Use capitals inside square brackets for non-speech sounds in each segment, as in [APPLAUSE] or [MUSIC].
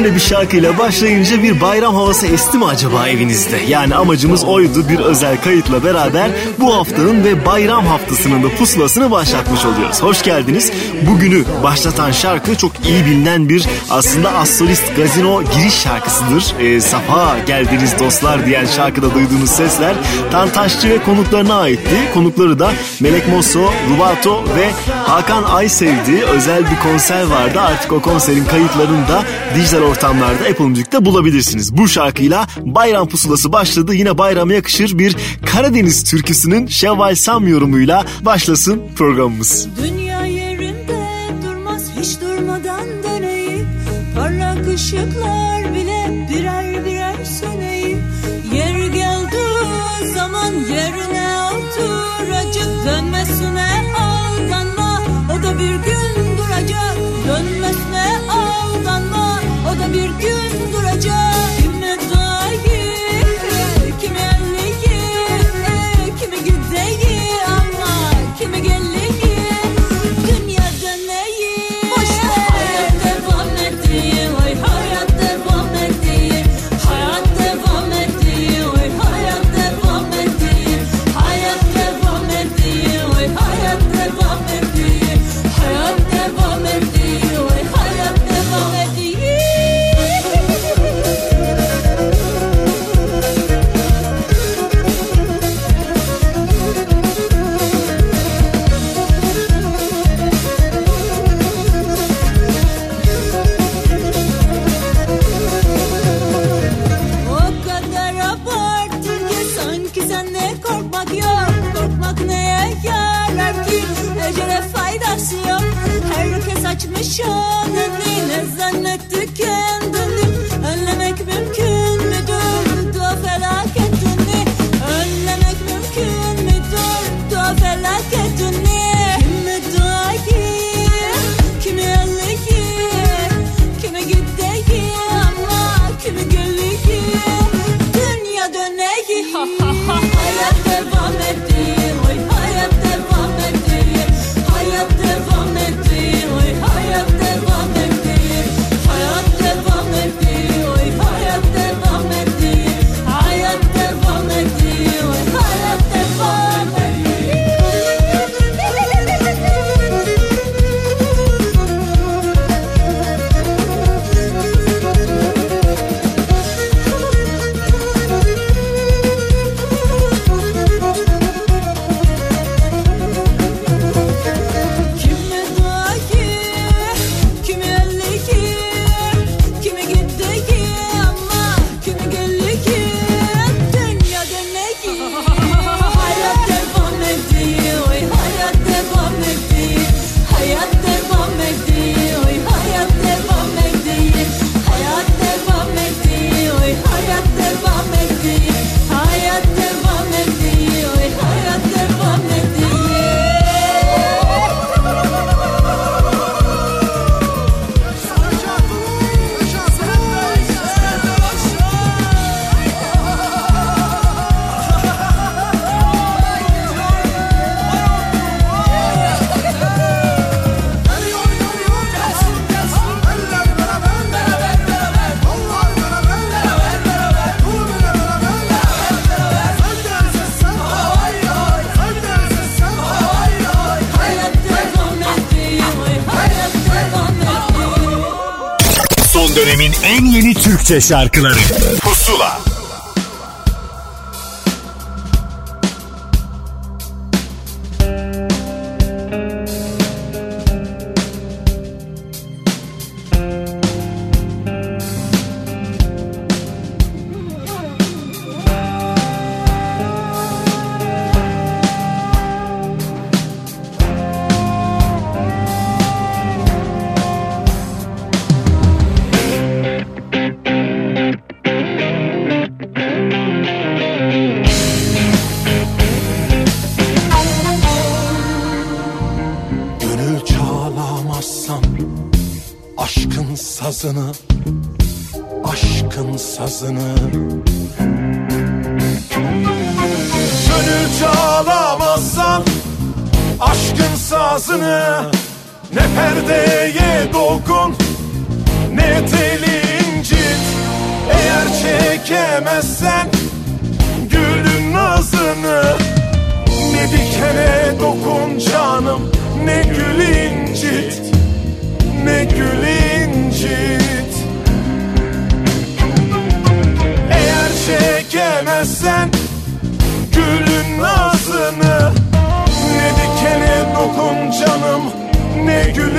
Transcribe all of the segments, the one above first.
Böyle bir şarkıyla başlayınca bir bayram havası esti mi acaba evinizde? Yani amacımız oydu bir özel kayıtla beraber bu haftanın ve bayram haftasının da pusulasını başlatmış oluyoruz. Hoş geldiniz. Bugünü başlatan şarkı çok iyi bilinen bir aslında asolist gazino giriş şarkısıdır. Ee, Safa geldiniz dostlar diyen şarkıda duyduğunuz sesler Tantaşçı ve konuklarına aitti. Konukları da Melek Mosso, Rubato ve Hakan Aysevdi. Özel bir konser vardı. Artık o konserin kayıtlarını da dijital ortamlarda Apple Music'te bulabilirsiniz. Bu şarkıyla bayram pusulası başladı. Yine bayrama yakışır bir Karadeniz türküsünün Şevval Sam yorumuyla başlasın programımız. Dünya yerinde durmaz hiç durmadan döneyim Parlak ışıklar bile birer birer söneyim Yer geldiği zaman yerine oturacak Dönmesine aldanma gün Türkçe şarkıları çekemezsen Gülün nazını Ne dikene dokun canım Ne gül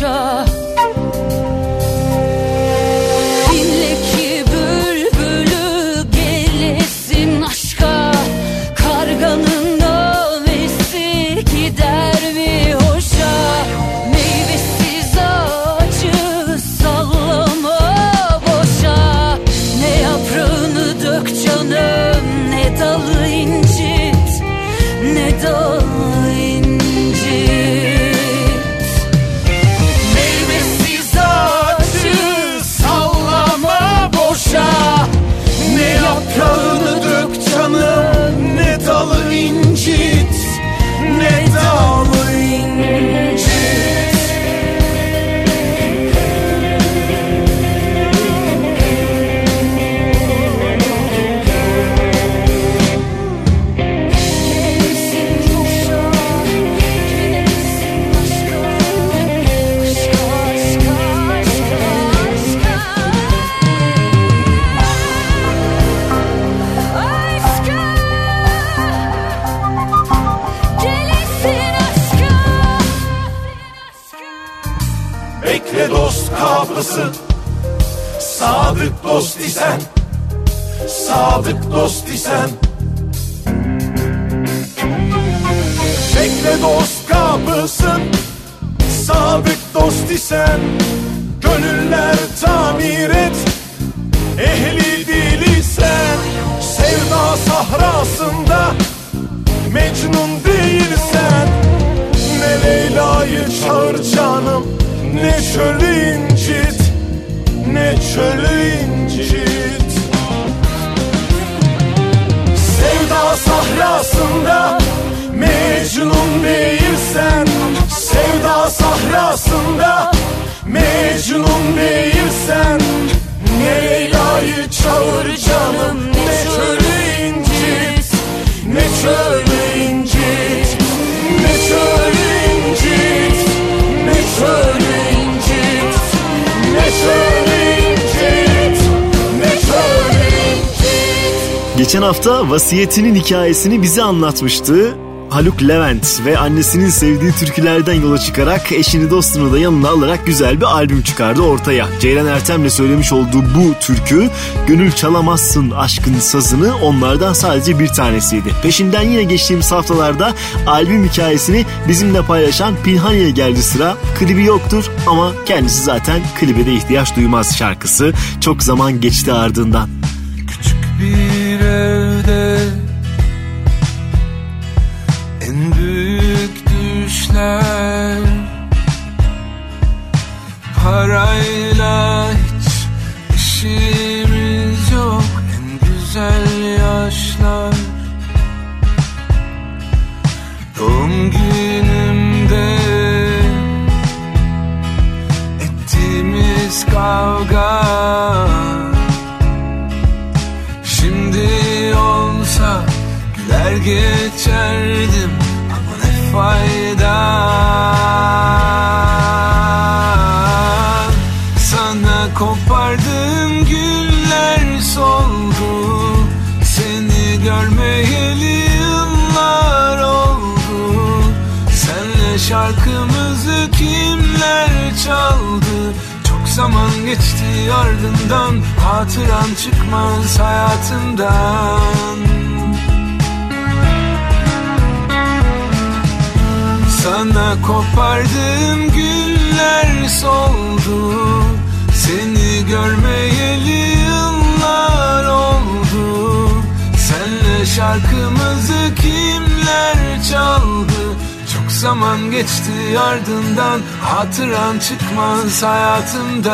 future. İsen Sadık dost isen. Bekle dost kapısın Sadık dost isen. Gönüller tamir et Ehli dili sen Sevda sahrasında Mecnun değilsen. Ne Leyla'yı çağır canım Ne çölü incit Ne çölü incit Sevda sahrasında Mecnun değilsen Sevda sahrasında Mecnun değilsen Ne Leyla'yı çağır canım Geçen hafta vasiyetinin hikayesini bize anlatmıştı. Haluk Levent ve annesinin sevdiği türkülerden yola çıkarak eşini dostunu da yanına alarak güzel bir albüm çıkardı ortaya. Ceylan Ertem'le söylemiş olduğu bu türkü Gönül Çalamazsın Aşkın Sazını onlardan sadece bir tanesiydi. Peşinden yine geçtiğimiz haftalarda albüm hikayesini bizimle paylaşan Pinhani'ye geldi sıra. Klibi yoktur ama kendisi zaten klibe de ihtiyaç duymaz şarkısı. Çok zaman geçti ardından. Alright. Parayı geçti ardından Hatıran çıkmaz hayatımdan. Sana kopardığım güller soldu Seni görmeyeli yıllar oldu. Senle şarkımızı kimler çaldı zaman geçti ardından Hatıran çıkmaz hayatımdan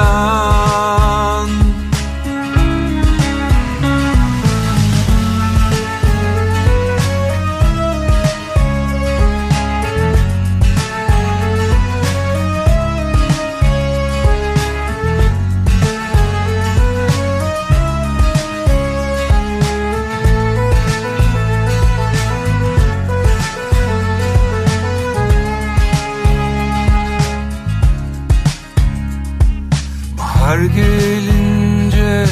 gelince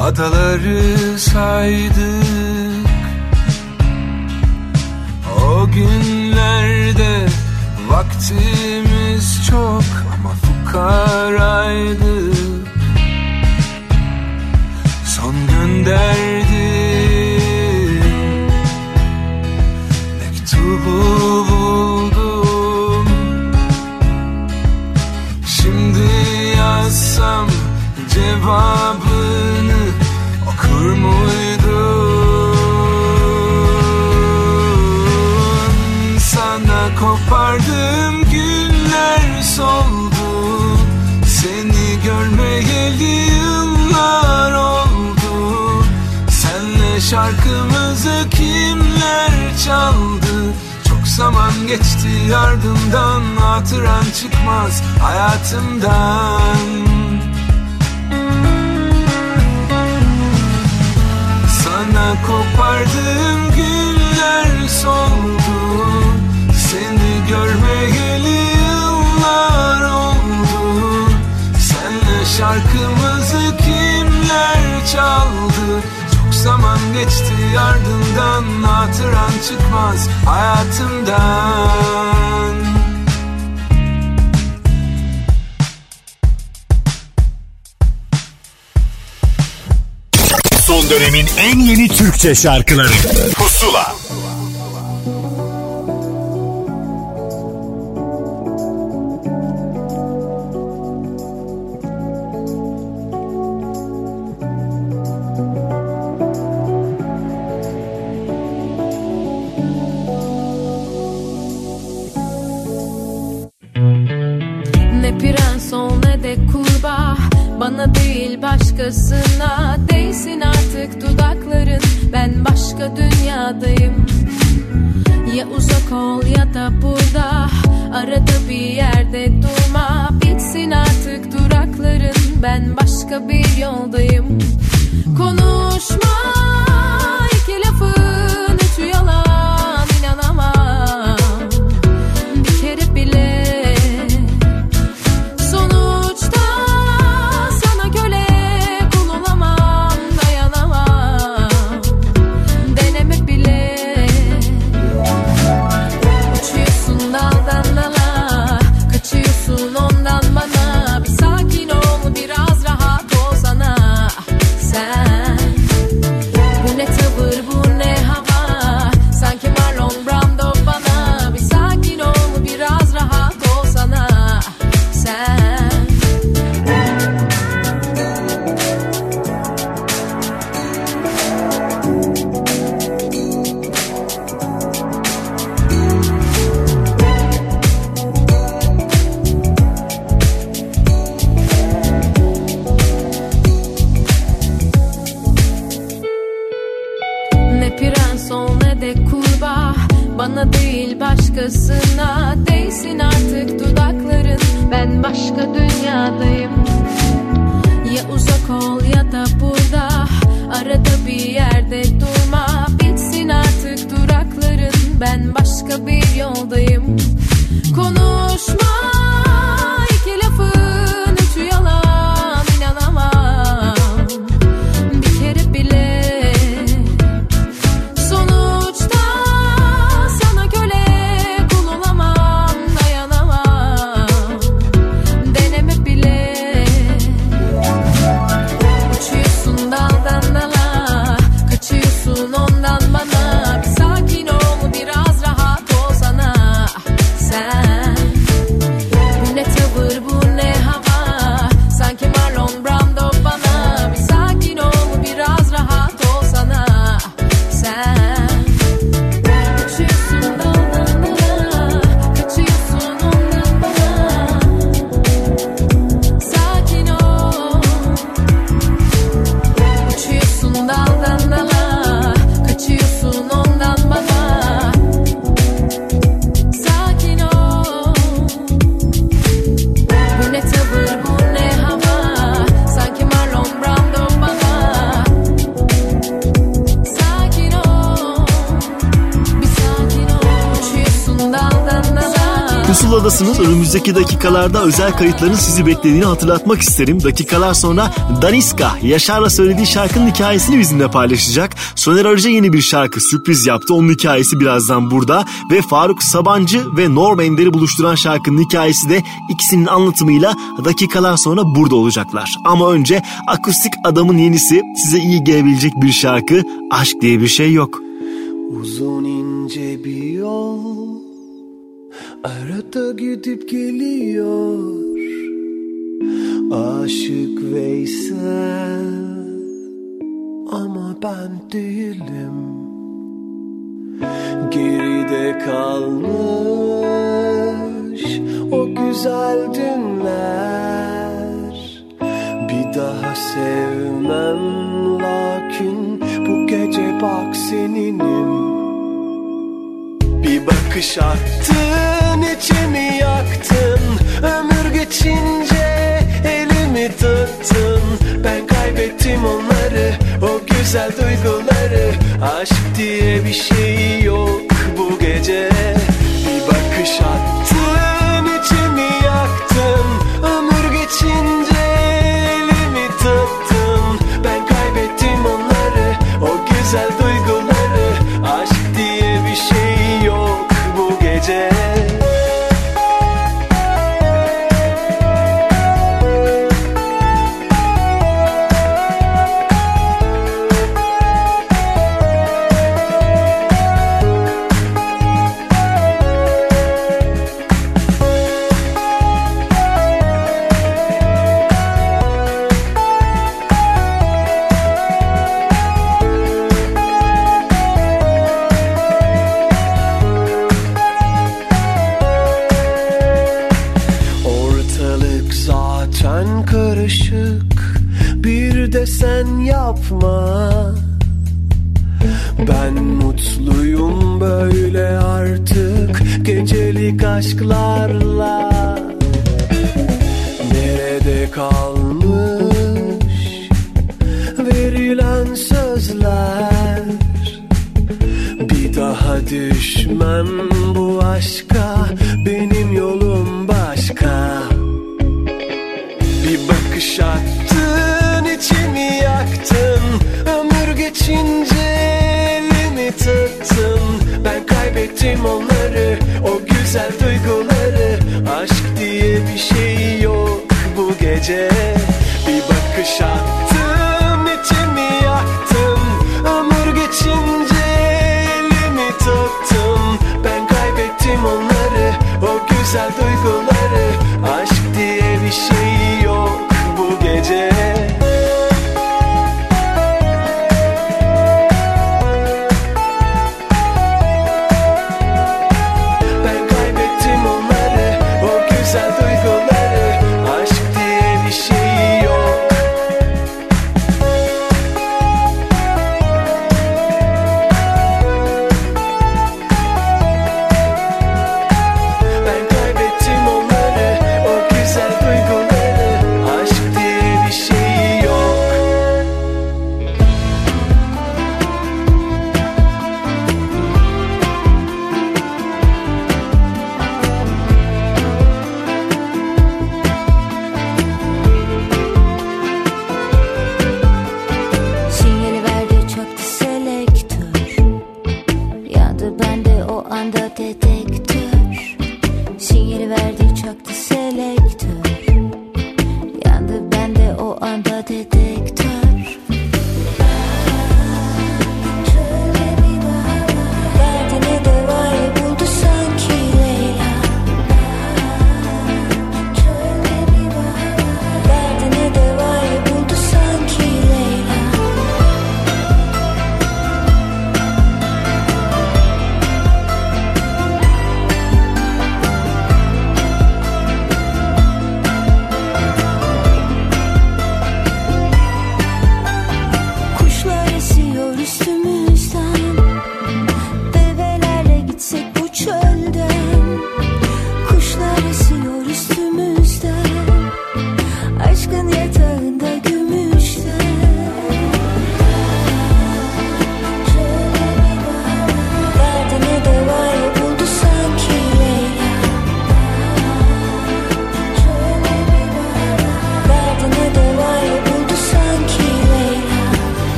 Adaları saydık O günlerde Vaktimiz çok ama fukaraydık Son gönderdim Mektubu cevabını okur muydun? Sana kopardığım güller soldu. Seni görmeyeli yıllar oldu. Senle şarkımızı kimler çaldı? Çok zaman geçti ardından Hatıran çıkmaz hayatımdan kopardığım günler soldu. Seni görmeyeli yıllar oldu. Senle şarkımızı kimler çaldı? Çok zaman geçti ardından Hatıran çıkmaz hayatımdan dönemin en yeni Türkçe şarkıları. Pusula. Ne prens ol ne de kurbağa Bana değil başkasına Ben başka dünyadayım. Ya uzak ol ya da burada. Arada bir yerde durma. Bitsin artık durakların. Ben başka bir yoldayım. Konuşma iki lafın Önümüzdeki dakikalarda özel kayıtların sizi beklediğini hatırlatmak isterim. Dakikalar sonra Daniska Yaşar'la söylediği şarkının hikayesini bizimle paylaşacak. Soner Arıca yeni bir şarkı sürpriz yaptı. Onun hikayesi birazdan burada. Ve Faruk Sabancı ve Norm Ender'i buluşturan şarkının hikayesi de ikisinin anlatımıyla dakikalar sonra burada olacaklar. Ama önce Akustik Adam'ın yenisi size iyi gelebilecek bir şarkı Aşk diye bir şey yok. ben değilim. Geride kalmış o güzel günler Bir daha sevmem lakin bu gece bak seninim. Bir bakış attın içimi yaktın. Ömür geçince elimi tuttun Ben kaybettim onları O güzel duyguları. Aşk diye bir şey yok bu gece. Bir bakış attım.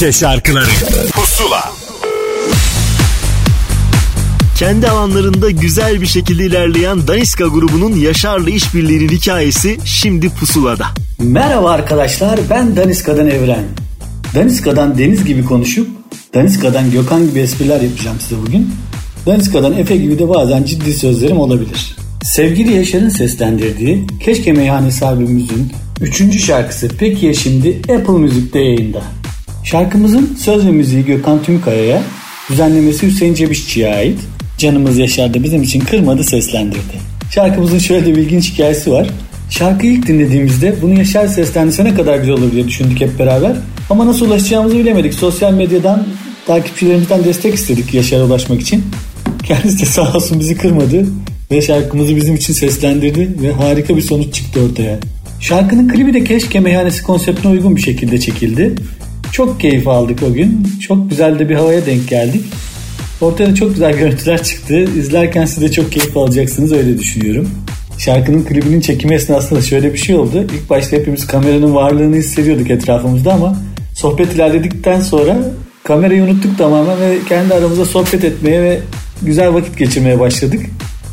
Türkçe şarkıları Pusula Kendi alanlarında güzel bir şekilde ilerleyen Daniska grubunun Yaşar'la işbirliğinin hikayesi şimdi pusulada. Merhaba arkadaşlar ben Daniska'dan Evren. Daniska'dan Deniz gibi konuşup Daniska'dan Gökhan gibi espriler yapacağım size bugün. Daniska'dan Efe gibi de bazen ciddi sözlerim olabilir. Sevgili Yaşar'ın seslendirdiği Keşke Meyhanesi albümümüzün 3. şarkısı Peki ya şimdi Apple Müzik'te yayında. Şarkımızın söz ve müziği Gökhan Tümkaya'ya, düzenlemesi Hüseyin Cebişçi'ye ait. Canımız Yaşar da bizim için kırmadı seslendirdi. Şarkımızın şöyle bir ilginç hikayesi var. Şarkıyı ilk dinlediğimizde bunu Yaşar seslendirse ne kadar güzel olur diye düşündük hep beraber. Ama nasıl ulaşacağımızı bilemedik. Sosyal medyadan takipçilerimizden destek istedik Yaşar'a ulaşmak için. Kendisi de sağ olsun bizi kırmadı ve şarkımızı bizim için seslendirdi ve harika bir sonuç çıktı ortaya. Şarkının klibi de Keşke Meyhanesi konseptine uygun bir şekilde çekildi. Çok keyif aldık o gün. Çok güzel de bir havaya denk geldik. Ortaya da çok güzel görüntüler çıktı. İzlerken siz de çok keyif alacaksınız öyle düşünüyorum. Şarkının klibinin çekimi esnasında şöyle bir şey oldu. İlk başta hepimiz kameranın varlığını hissediyorduk etrafımızda ama sohbet ilerledikten sonra kamerayı unuttuk tamamen ve kendi aramızda sohbet etmeye ve güzel vakit geçirmeye başladık.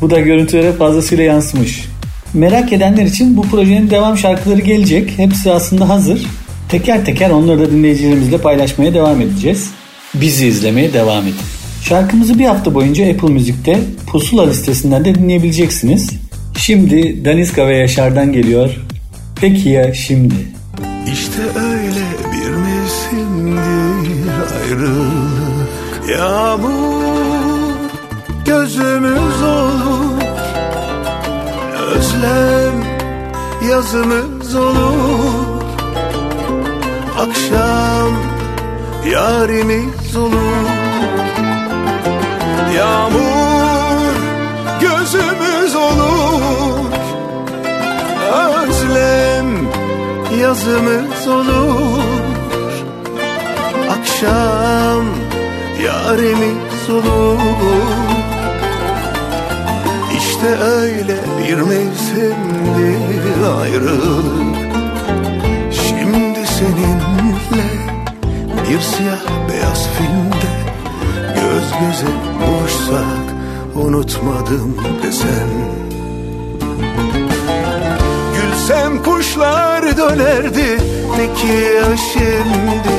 Bu da görüntülere fazlasıyla yansımış. Merak edenler için bu projenin devam şarkıları gelecek. Hepsi aslında hazır. Teker teker onları da dinleyicilerimizle paylaşmaya devam edeceğiz. Bizi izlemeye devam edin. Şarkımızı bir hafta boyunca Apple Müzik'te Pusula listesinden de dinleyebileceksiniz. Şimdi Daniska ve Yaşar'dan geliyor. Peki ya şimdi? İşte öyle bir mevsimdir ayrılık Yağmur gözümüz olur Özlem yazımız olur Akşam yarimiz olur. Yağmur gözümüz olur. Özlem yazımız olur. Akşam yarimiz olur. İşte öyle bir mevsimdir ayrılık seninle bir siyah beyaz filmde Göz göze buluşsak unutmadım desen Gülsem kuşlar dönerdi peki ya şimdi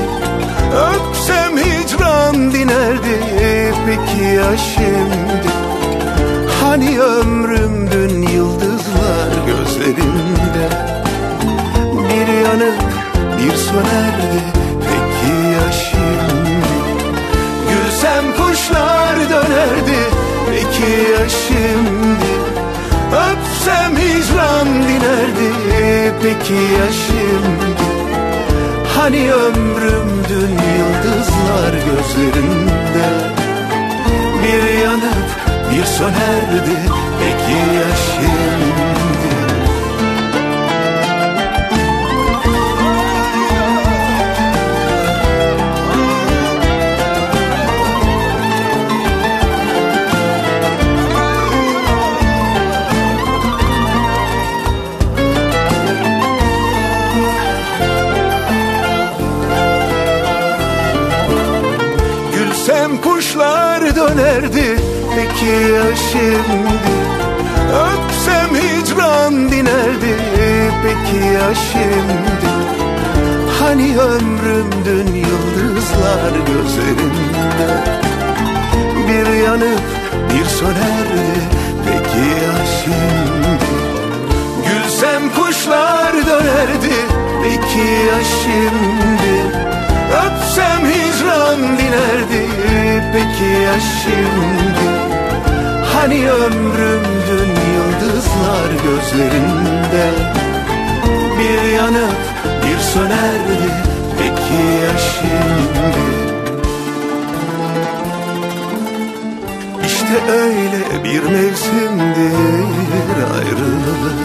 Öpsem hicran dinerdi peki ya şimdi Hani ömrümdün yıldızlar gözlerimde Bir yanıp bir sönerdi peki ya şimdi? Gülsem kuşlar dönerdi peki ya şimdi? Öpsem hicran dinerdi peki ya şimdi? Hani ömrümdün yıldızlar gözlerinde? Bir yanıp bir sönerdi peki ya şimdi dönerdi. Peki ya şimdi? Hicran dinerdi. Peki ya şimdi? Hani ömrümdün yıldızlar gözlerinde? Bir yanıp bir sönerdi. Peki ya şimdi? Gülsem kuşlar dönerdi. Peki ya şimdi Öpsem hicran dinerdi Peki ya şimdi? Hani ömrümdün yıldızlar gözlerinde? Bir yanıp bir sönerdi Peki ya şimdi? İşte öyle bir mevsimdir ayrılık.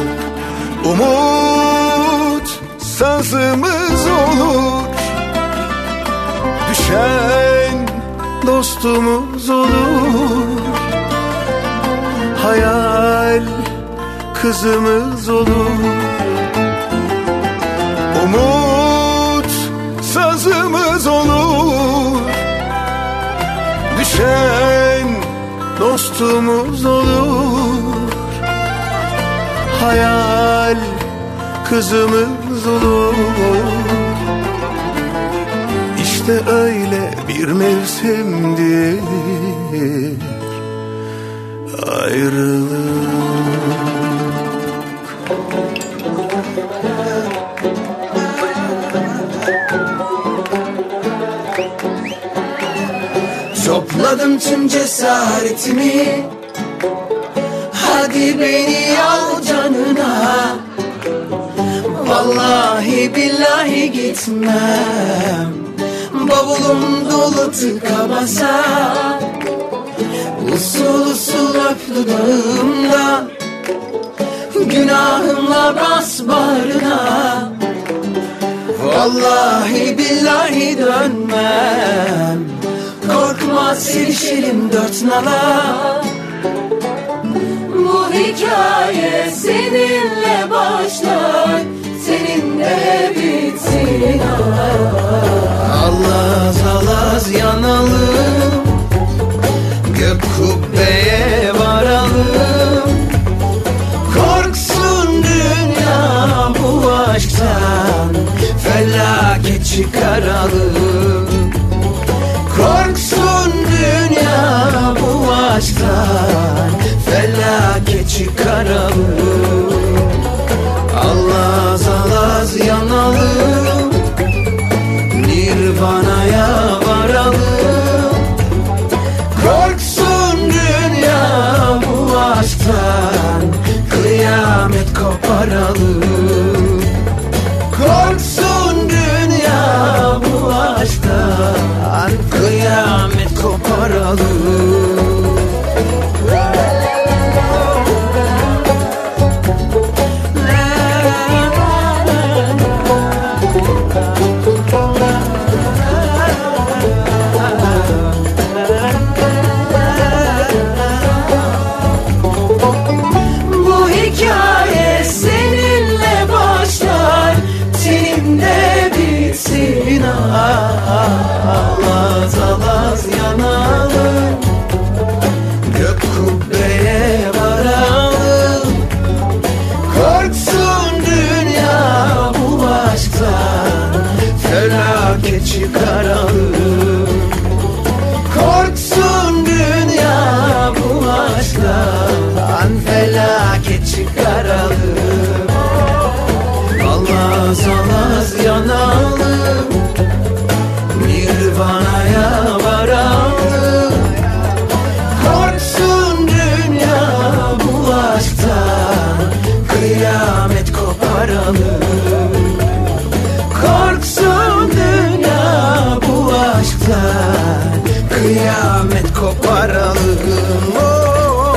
Umut sazımız olur Düşen dostumuz olur. Hayal kızımız olur. Umut sazımız olur. Düşen dostumuz olur. Hayal kızımız olur İşte öyle bir mevsimdir. Ayrılık. Topladım tüm cesaretimi. Hadi beni al canına. Vallahi billahi gitmem Bavulum dolu tıka basa. Usul usul öp dudağımda Günahımla bas bağrına. Vallahi billahi dönmem. Korkma sevişelim dört nala. Bu hikaye seninle başlar. Seninle bitsin Allaz alaz yanalım. Gök kubbeye varalım. Korksun dünya bu aşktan Felaket çıkaralım. Korksun dünya bu aşktan Felaket çıkaralım Kıyamet Koparalım oh.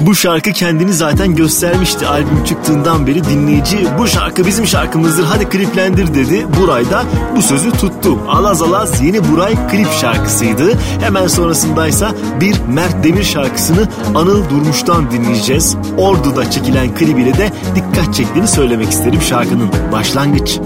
Bu şarkı kendini zaten göstermişti albüm çıktığından beri dinleyici bu şarkı bizim şarkımızdır hadi kliplendir dedi. Buray da bu sözü tuttu. Alaz Alaz yeni Buray klip şarkısıydı. Hemen sonrasındaysa bir Mert Demir şarkısını Anıl Durmuş'tan dinleyeceğiz. Ordu'da çekilen klibiyle de dikkat çektiğini söylemek isterim şarkının. Başlangıç.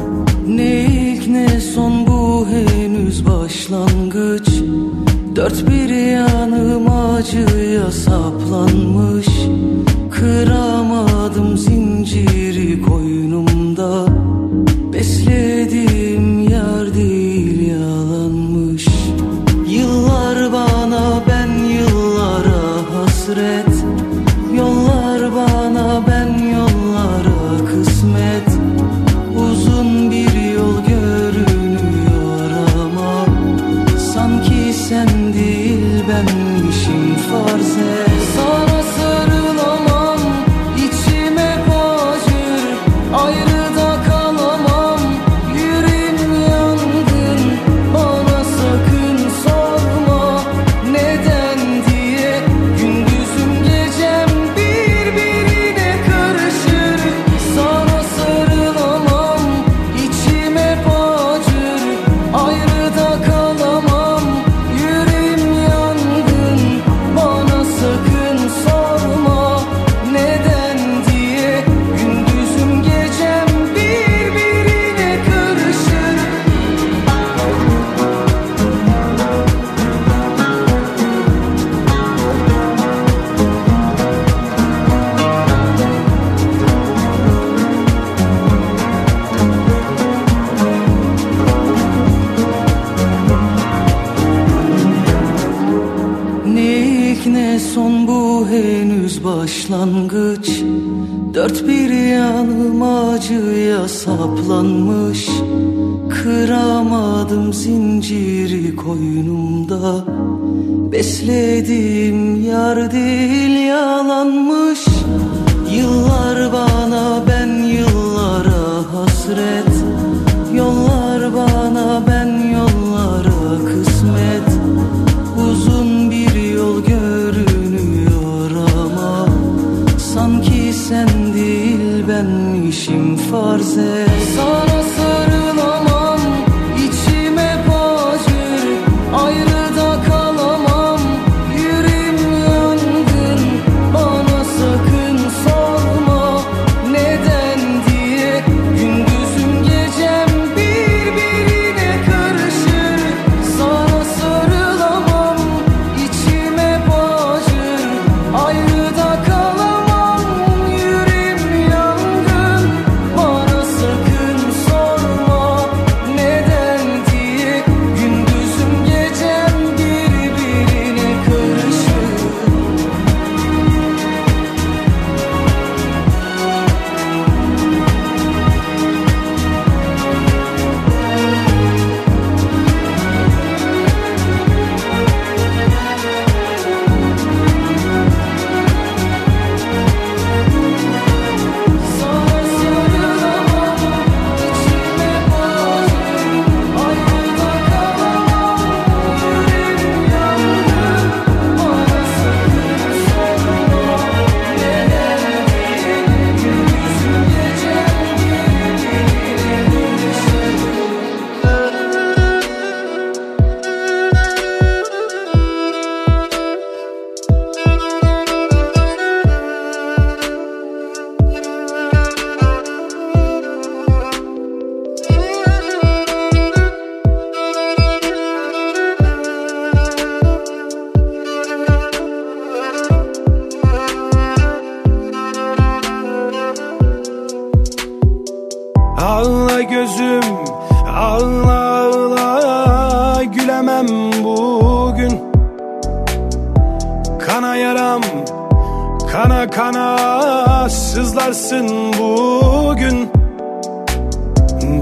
Kana sızlarsın bugün.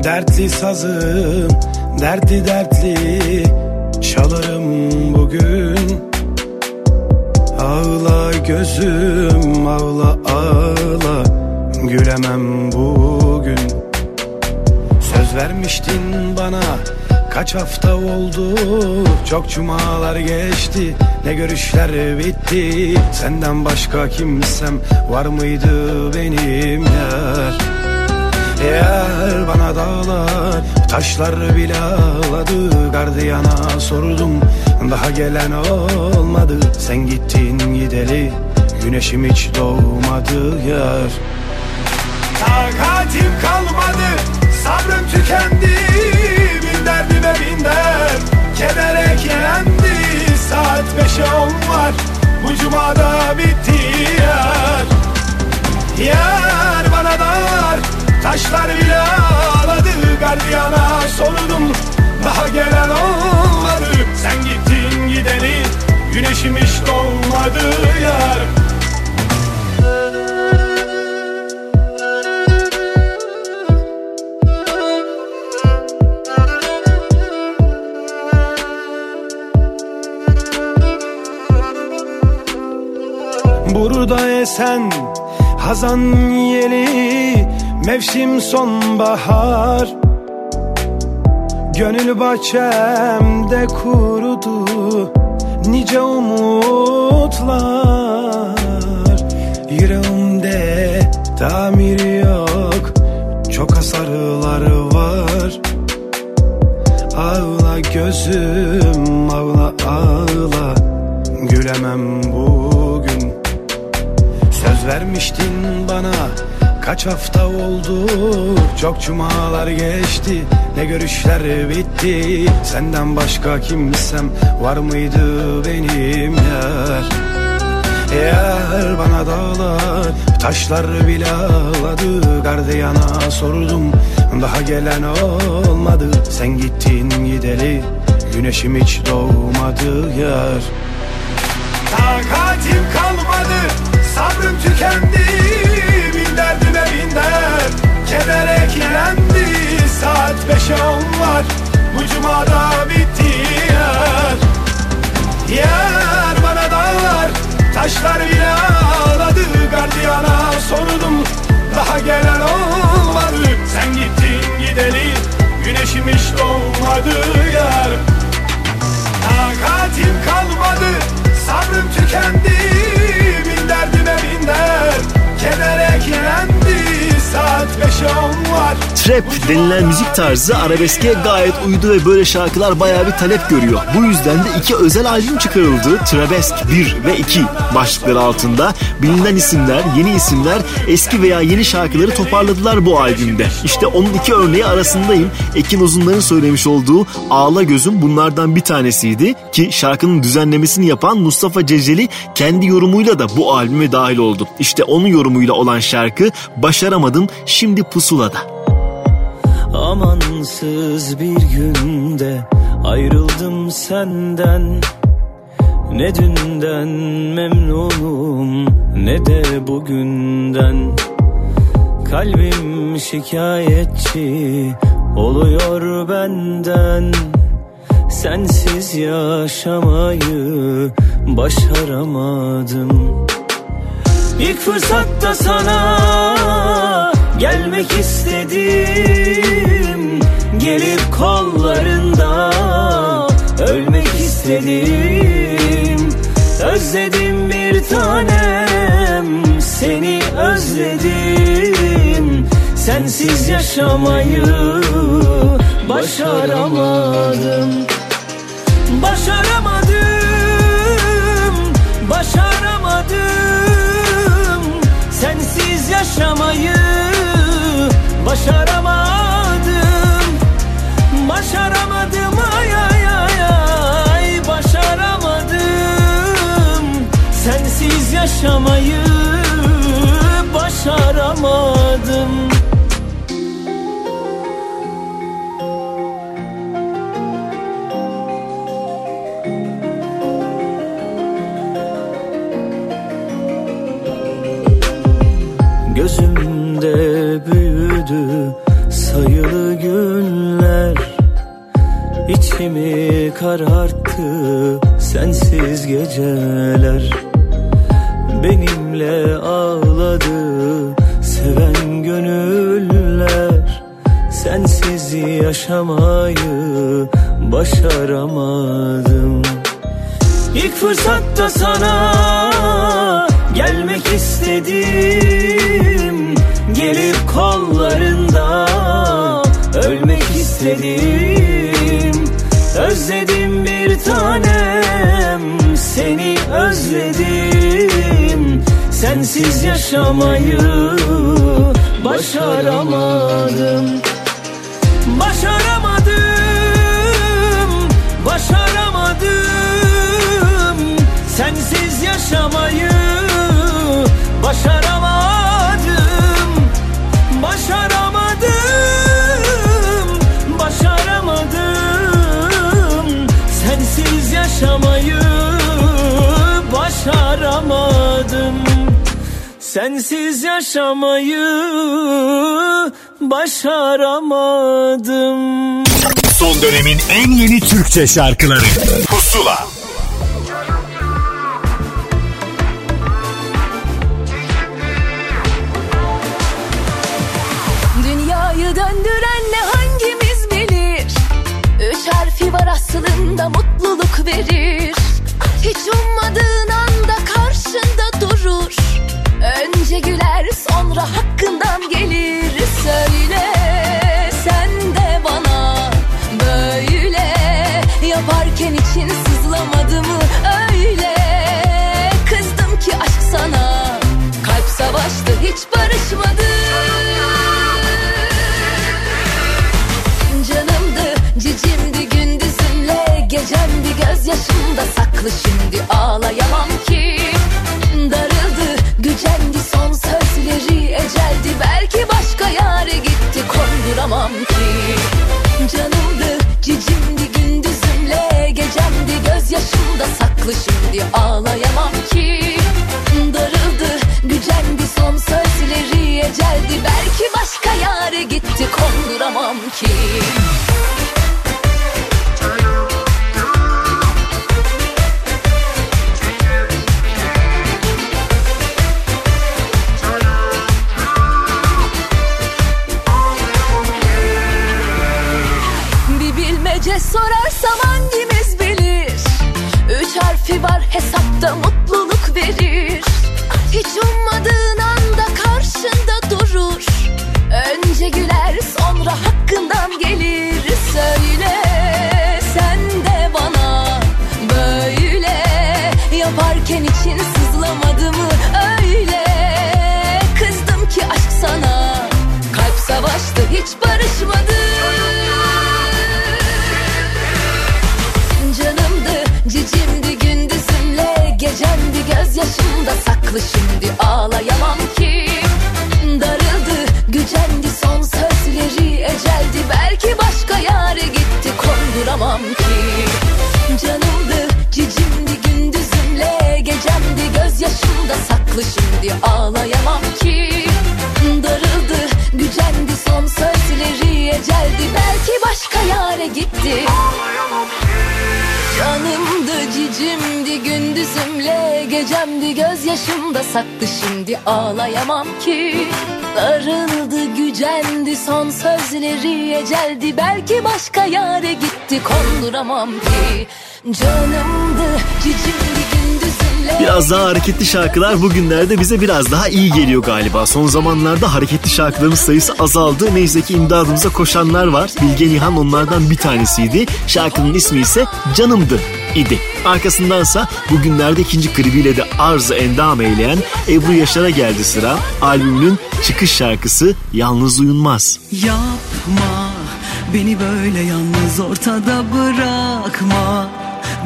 Dertli sazım dertli dertli çalarım bugün. Ağla gözüm ağla ağla gülemem bugün. Söz vermiştin bana kaç hafta oldu? Çok cumalar geçti. Ne görüşler bitti? Senden başka kimsem var mıydı benim? Yar Yar bana dağlar taşlar bile ağladı. Gardiyana sordum daha gelen olmadı. Sen gittin gideli güneşim hiç doğmadı. Yar. Takatim kalmadı Sabrım tükendi derdime bin dert Keder eklendi Saat beşe on var. Bu cumada bitti yar Yar bana dar Taşlar bile ağladı. Gardiyana sordum Daha gelen olmadı. Sen gittin gideni Güneşim hiç doğmadı yar Esen hazan yeli Mevsim sonbahar. Gönül bahçemde kurudu Nice umutlar. Yüreğimde tamir yok Çok hasarlar var. Ağla gözüm ağla ağla. Gülemem Söz vermiştin bana. Kaç hafta oldu? Çok cumalar geçti. Ne görüşler bitti? Senden başka kimsem var mıydı benim? Yar Yar bana dağlar taşlar bile ağladı. Gardiyana sordum daha gelen olmadı. Sen gittin gideli güneşim hiç doğmadı. Yar. Takatim kalmadı Sabrım tükendi bin derdime bin dert Keder eklendi saat beşe on var. Bu cumada bitti yer. Yer bana dağlar taşlar bile ağladı. Gardiyana sordum daha gelen olmadı. Sen gittin gideli güneşim doğmadı yer. Takatim kalmadı Sabrım tükendi derdime bin dert Keder eklendi Saat beşe on var Trap denilen müzik tarzı arabeske gayet uydu ve böyle şarkılar bayağı bir talep görüyor. Bu yüzden de iki özel albüm çıkarıldı. Trabesk 1 ve 2 başlıkları altında. Bilinen isimler, yeni isimler eski veya yeni şarkıları toparladılar bu albümde. İşte onun iki örneği arasındayım. Ekin Uzunlar'ın söylemiş olduğu Ağla Gözüm bunlardan bir tanesiydi. Ki şarkının düzenlemesini yapan Mustafa Ceceli kendi yorumuyla da bu albüme dahil oldu. İşte onun yorumuyla olan şarkı Başaramadım Şimdi Pusula'da. Amansız bir günde ayrıldım senden Ne dünden memnunum ne de bugünden. Kalbim şikayetçi oluyor benden. Sensiz yaşamayı başaramadım. İlk fırsatta sana gelmek istedim. Gelip kollarında ölmek istedim Özledim bir tanem seni özledim. Sensiz yaşamayı başaramadım. Başaramadım, başaramadım. Sensiz yaşamayı başaramadım Yaşamayı başaramadım. Gözümde büyüdü sayılı günler. İçimi kararttı sensiz geceler Benimle ağladı. Seven gönüller Sensiz yaşamayı başaramadım. İlk fırsatta sana gelmek istedim. Gelip kollarında ölmek istedim. Özledim bir tanem seni özledim Sensiz yaşamayı başaramadım. Başaramadım, başaramadım. Sensiz yaşamayı başaramadım. Başaramadım, başaramadım. Sensiz yaşamayı başaramadım Sensiz yaşamayı başaramadım. Son dönemin en yeni Türkçe şarkıları. Pusula. Dünyayı döndüren ne hangimiz bilir? Üç harfi var aslında mutluluk verir. Hiç ummadığın anda karşında Önce güler sonra hakkından gelir. Söyle sen de bana böyle Yaparken için sızlamadı mı? Öyle Kızdım ki aşk sana. Kalp savaştı hiç barışmadı. Canımdı cicimdi gündüzümle Gecemdi gözyaşımda saklı. Şimdi ağlayamam şimdi ağlayamam için sızlamadı mı? Öyle. Kızdım ki aşk sana. Kalp savaştı hiç barışmadı. Canımdı, cicimdi gündüzümle Gecemdi gözyaşımda saklı. Şimdi ağlayamam ki. Darıldı, gücendi son sözleri eceldi. Belki başka yere gitti konduramam ki saklı şimdi ağlayamam ki. Darıldı, gücendi son sözleri eceldi. Belki başka yere gitti. Canımdı cicimdi gündüzümle Gecemdi. Gözyaşımda saklı şimdi ağlayamam ki. Darıldı gücendi son sözleri eceldi. Belki başka yere gitti konduramam ki. Canımdı cicimdi Biraz daha hareketli şarkılar bugünlerde bize biraz daha iyi geliyor galiba. Son zamanlarda hareketli şarkıların sayısı azaldı. Neyse ki imdadımıza koşanlar var. Bilge Nihan onlardan bir tanesiydi. Şarkının ismi ise Canımdı idi. Arkasındansa bugünlerde ikinci klibiyle de arzı endam eyleyen Ebru Yaşar'a geldi sıra. Albümünün çıkış şarkısı Yalnız Uyunmaz. Yapma beni böyle yalnız ortada bırakma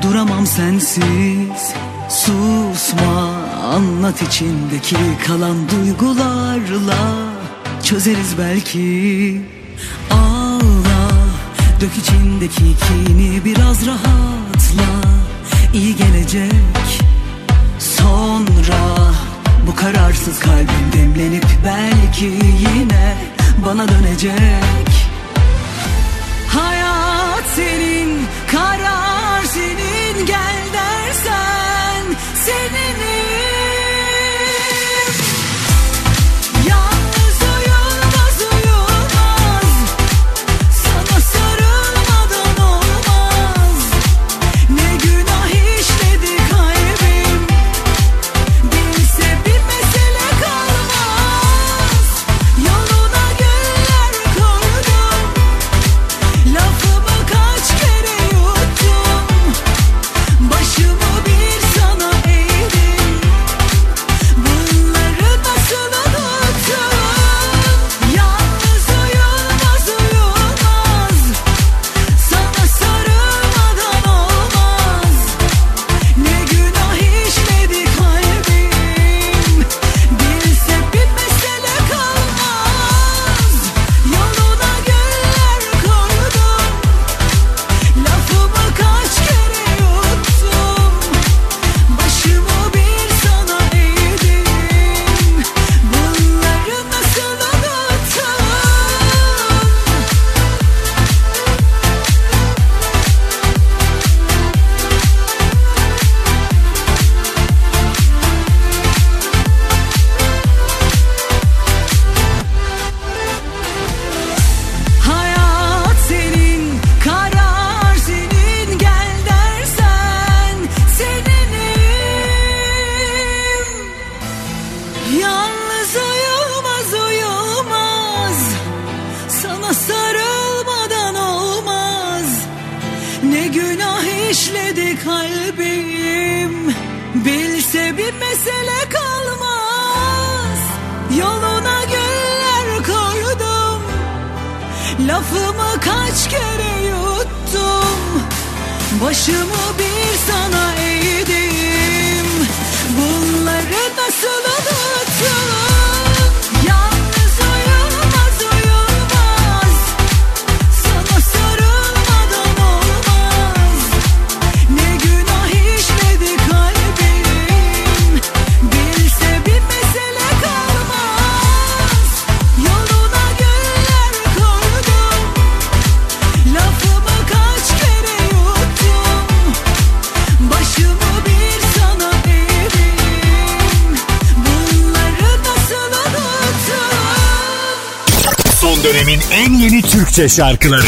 Duramam sensiz susma Anlat içindeki kalan duygularla. Çözeriz belki. Ağla dök içindeki kini biraz rahatla. İyi gelecek. Sonra bu kararsız kalbim demlenip belki yine bana dönecek. Hayat senin, karar senin. Gel Türkçe şarkıları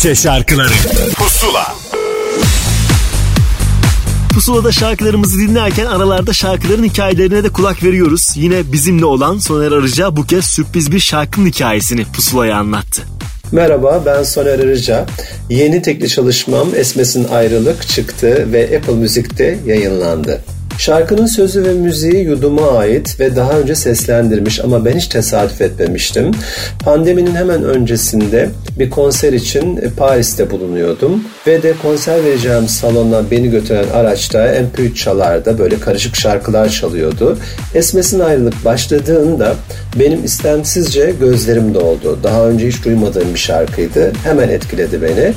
Türkçe şarkıları Pusula Pusula'da şarkılarımızı dinlerken aralarda şarkıların hikayelerine de kulak veriyoruz. Yine bizimle olan Soner Arıca bu kez sürpriz bir şarkının hikayesini Pusula'ya anlattı. Merhaba ben Soner Arıca. Yeni tekli çalışmam Esmes'in Ayrılık çıktı ve Apple Müzik'te yayınlandı. Şarkının sözü ve müziği Yudum'a ait ve daha önce seslendirmiş ama ben hiç tesadüf etmemiştim. Pandeminin hemen öncesinde bir konser için Paris'te bulunuyordum ve de konser vereceğim salona beni götüren araçta MP3 çalarda böyle karışık şarkılar çalıyordu. Esmes'in ayrılık başladığında benim istemsizce gözlerim doldu. Daha önce hiç duymadığım bir şarkıydı. Hemen etkiledi beni.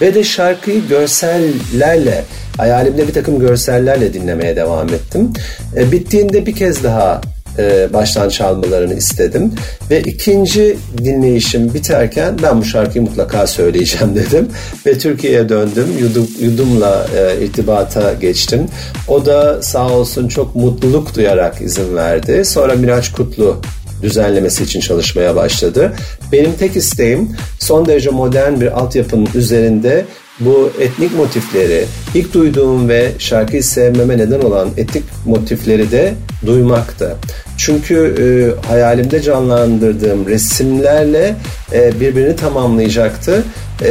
Ve de şarkıyı görsellerle, hayalimde bir takım görsellerle dinlemeye devam ettim. E, bittiğinde bir kez daha e, baştan çalmalarını istedim. Ve ikinci dinleyişim biterken ben bu şarkıyı mutlaka söyleyeceğim [LAUGHS] dedim. Ve Türkiye'ye döndüm. Yudum, yudumla e, irtibata geçtim. O da sağ olsun çok mutluluk duyarak izin verdi. Sonra Miraç Kutlu düzenlemesi için çalışmaya başladı. Benim tek isteğim son derece modern bir altyapının üzerinde bu etnik motifleri ilk duyduğum ve şarkıyı sevmeme neden olan etnik motifleri de duymaktı. Çünkü e, hayalimde canlandırdığım resimlerle e, birbirini tamamlayacaktı. E,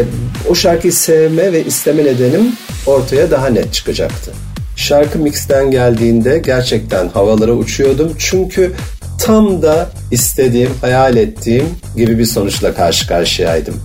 o şarkıyı sevme ve isteme nedenim ortaya daha net çıkacaktı. Şarkı mixten geldiğinde gerçekten havalara uçuyordum. Çünkü tam da istediğim, hayal ettiğim gibi bir sonuçla karşı karşıyaydım.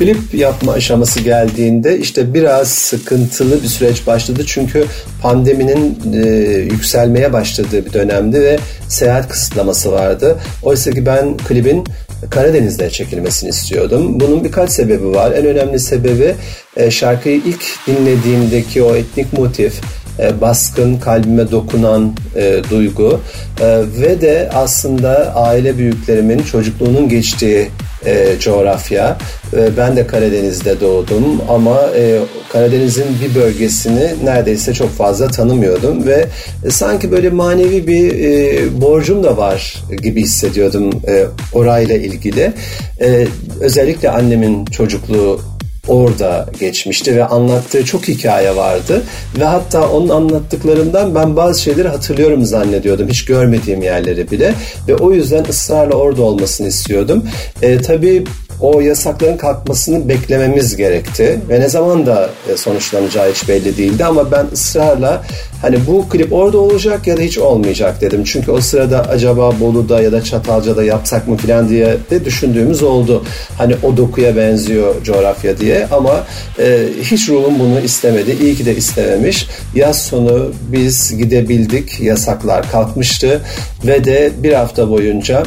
Klip yapma aşaması geldiğinde işte biraz sıkıntılı bir süreç başladı. Çünkü pandeminin e, yükselmeye başladığı bir dönemdi ve seyahat kısıtlaması vardı. Oysa ki ben klibin Karadeniz'de çekilmesini istiyordum. Bunun birkaç sebebi var. En önemli sebebi e, şarkıyı ilk dinlediğimdeki o etnik motif, e, baskın, kalbime dokunan e, duygu e, ve de aslında aile büyüklerimin çocukluğunun geçtiği e, coğrafya. E, ben de Karadeniz'de doğdum ama e, Karadeniz'in bir bölgesini neredeyse çok fazla tanımıyordum ve e, sanki böyle manevi bir e, borcum da var gibi hissediyordum e, orayla ilgili. E, özellikle annemin çocukluğu orada geçmişti ve anlattığı çok hikaye vardı. Ve hatta onun anlattıklarından ben bazı şeyleri hatırlıyorum zannediyordum. Hiç görmediğim yerleri bile. Ve o yüzden ısrarla orada olmasını istiyordum. E, tabii o yasakların kalkmasını beklememiz gerekti ve ne zaman da e, sonuçlanacağı hiç belli değildi ama ben ısrarla hani bu klip orada olacak ya da hiç olmayacak dedim. Çünkü o sırada acaba Bolu'da ya da Çatalca'da yapsak mı falan diye de düşündüğümüz oldu. Hani o dokuya benziyor coğrafya diye ama e, hiç ruhum bunu istemedi. İyi ki de istememiş. Yaz sonu biz gidebildik. Yasaklar kalkmıştı ve de bir hafta boyunca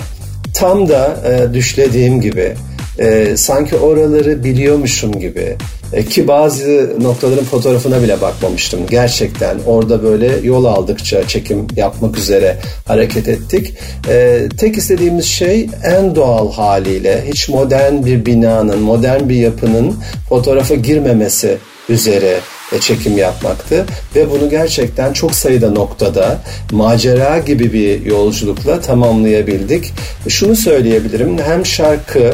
tam da e, düşlediğim gibi e, sanki oraları biliyormuşum gibi e, ki bazı noktaların fotoğrafına bile bakmamıştım. Gerçekten orada böyle yol aldıkça çekim yapmak üzere hareket ettik. E, tek istediğimiz şey en doğal haliyle hiç modern bir binanın, modern bir yapının fotoğrafa girmemesi üzere e, çekim yapmaktı ve bunu gerçekten çok sayıda noktada macera gibi bir yolculukla tamamlayabildik. Şunu söyleyebilirim hem şarkı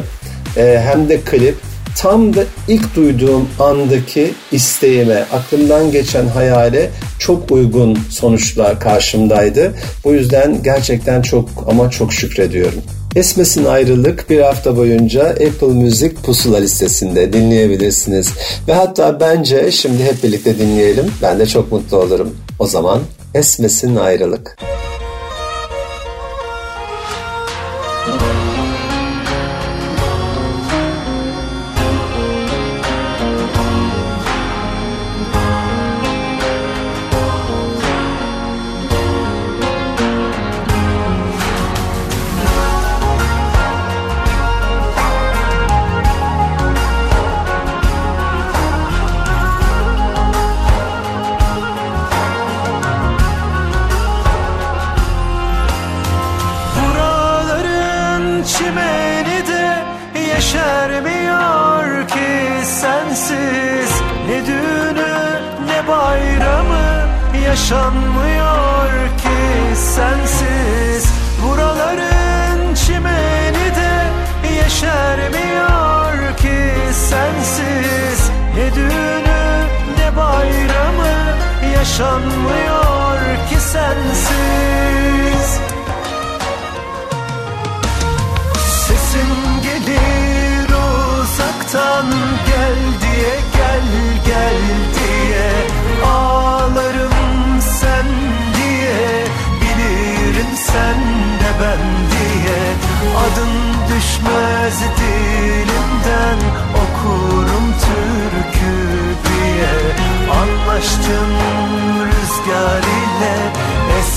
e, hem de klip tam da ilk duyduğum andaki isteğime, aklımdan geçen hayale çok uygun sonuçlar karşımdaydı. Bu yüzden gerçekten çok ama çok şükrediyorum. Esmes'in ayrılık bir hafta boyunca Apple Music pusula listesinde dinleyebilirsiniz. Ve hatta bence şimdi hep birlikte dinleyelim. Ben de çok mutlu olurum. O zaman Esmes'in ayrılık. Buraların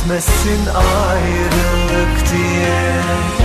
esmesin ayrılık diye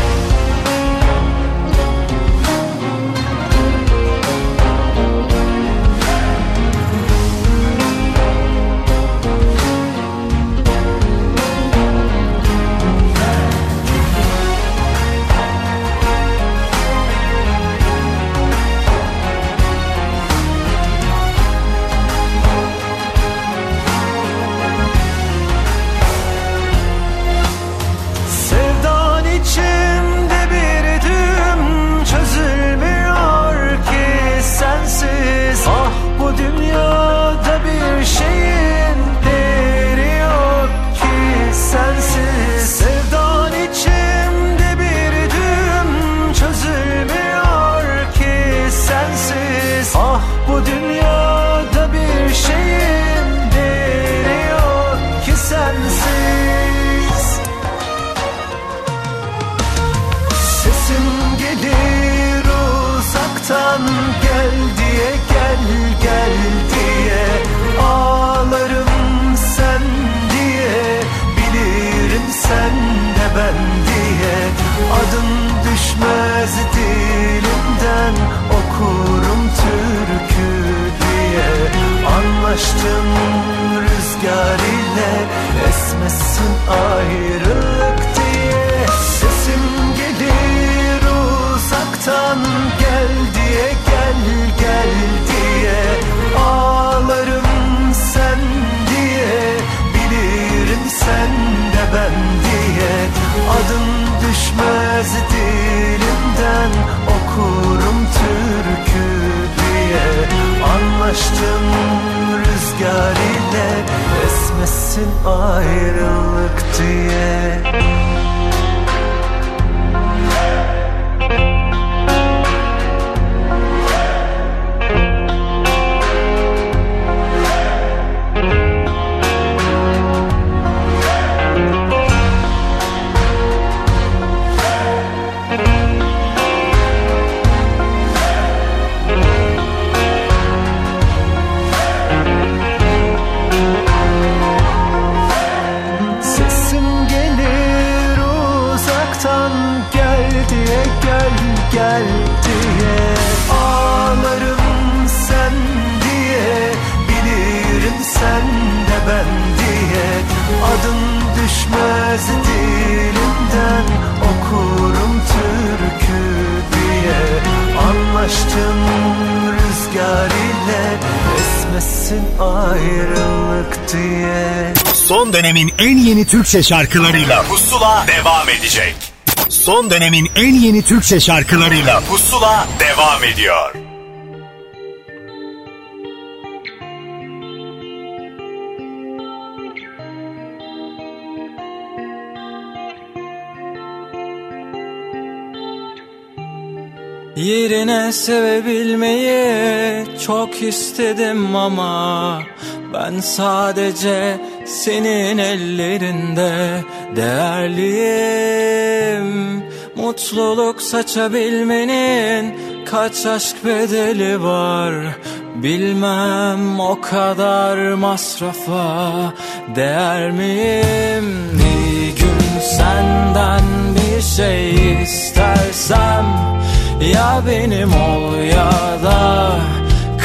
uzaktan gel diye gel gel diye Ağlarım sen diye bilirim sen de ben diye. Adın düşmez dilimden okurum türkü diye. Anlaştım rüzgar ile esmesin ayrılık düşmez dilimden okurum türkü diye. Anlaştım rüzgar ile esmesin ayrılık diye Anlaştım rüzgar ile esmesin ayrılık diye Son dönemin en yeni Türkçe şarkılarıyla Pusula devam edecek. Son dönemin en yeni Türkçe şarkılarıyla Pusula devam ediyor. Yerine sevebilmeyi çok istedim ama ben sadece senin ellerinde değerliyim. Mutluluk saçabilmenin kaç aşk bedeli var Bilmem o kadar masrafa değer miyim? Bir gün senden bir şey istersem ya benim ol ya da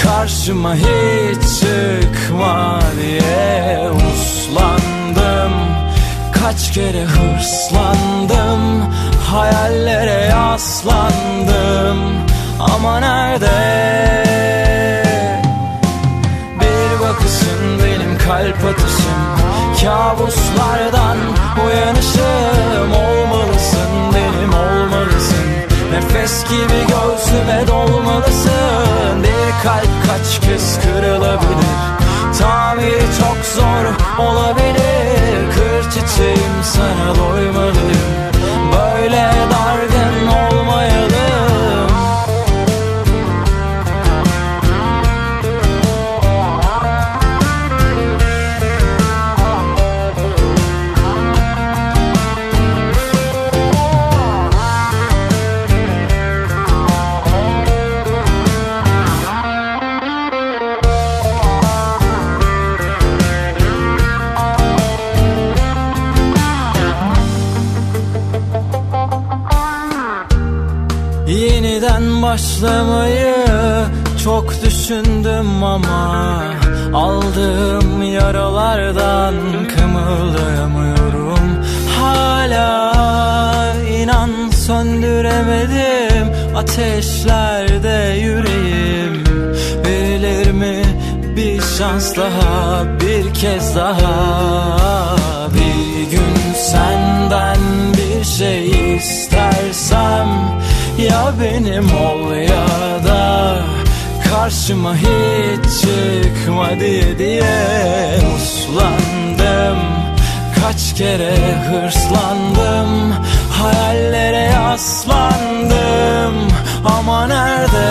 karşıma hiç çıkma diye uslandım Kaç kere hırslandım hayallere yaslandım. Ama nerede? Bir bakışın benim kalp atışım. Kabuslardan uyanışım Olmalısın Nefes gibi göğsüme dolmalısın. Bir kalp kaç kez kırılabilir? Tamiri çok zor olabilir. Kır çiçeğim sana doymalıyım Böyle dargın başlamayı çok düşündüm ama Aldığım yaralardan kımıldayamıyorum. Hala inan söndüremedim ateşlerde yüreğim. Verilir mi bir şans daha bir kez daha? Bir gün senden bir şey ya benim ol ya da Karşıma hiç çıkma diye diye Uslandım. Kaç kere hırslandım Hayallere yaslandım. Ama nerede?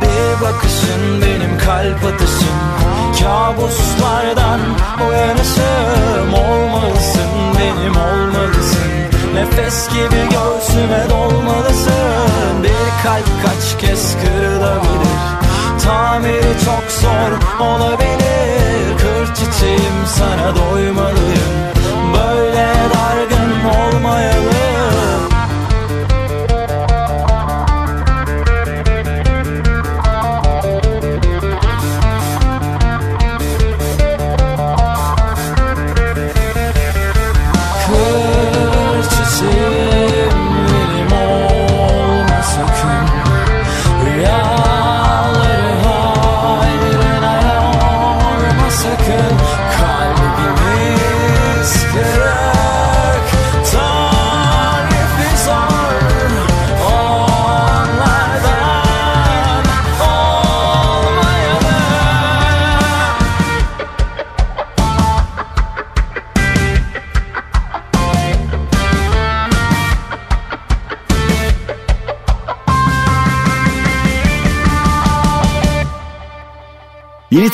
Bir bakışın benim kalp atışım Kabuslardan uyanışım olmaz Nefes gibi göğsüme dolmalısın. Bir kalp kaç kez kırılabilir? Tamiri çok zor olabilir. Kır çiçeğim sana doymalıyım. Böyle daha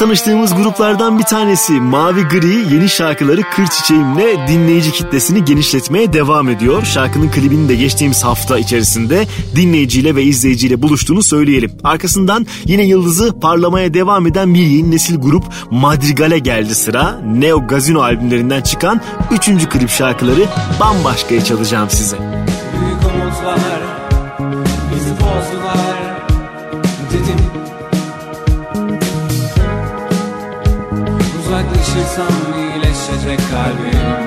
tanıştığımız gruplardan bir tanesi Mavi Gri yeni şarkıları Kır Çiçeğim'le dinleyici kitlesini genişletmeye devam ediyor. Şarkının klibinin de geçtiğimiz hafta içerisinde dinleyiciyle ve izleyiciyle buluştuğunu söyleyelim. Arkasından yine yıldızı parlamaya devam eden bir yeni nesil grup Madrigal'e geldi sıra. Neo Gazino albümlerinden çıkan 3. klip şarkıları Bambaşka'yı çalacağım size. Uzaklaşırsam iyileşecek kalbim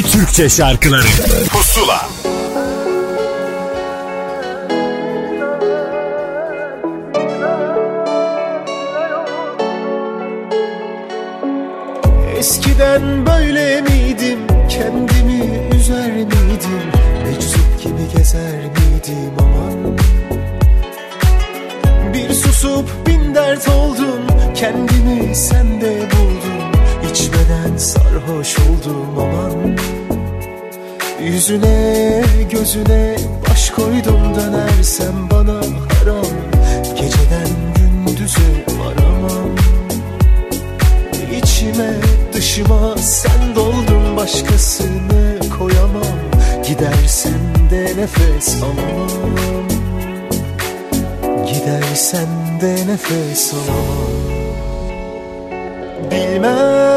yeni Türkçe şarkıları Pusula Eskiden böyle miydim? Kendimi üzer miydim? Meczup gibi gezer miydim aman? Bir susup bin dert oldum Kendimi sende buldum İçmeden sarhoş oldum aman. Yüzüne gözüne baş koydum dönersem bana haram. Geceden gündüze varamam. İçime dışıma sen doldun başkasını koyamam. Gidersen de nefes alamam. Gidersen de nefes alamam. Bilmez,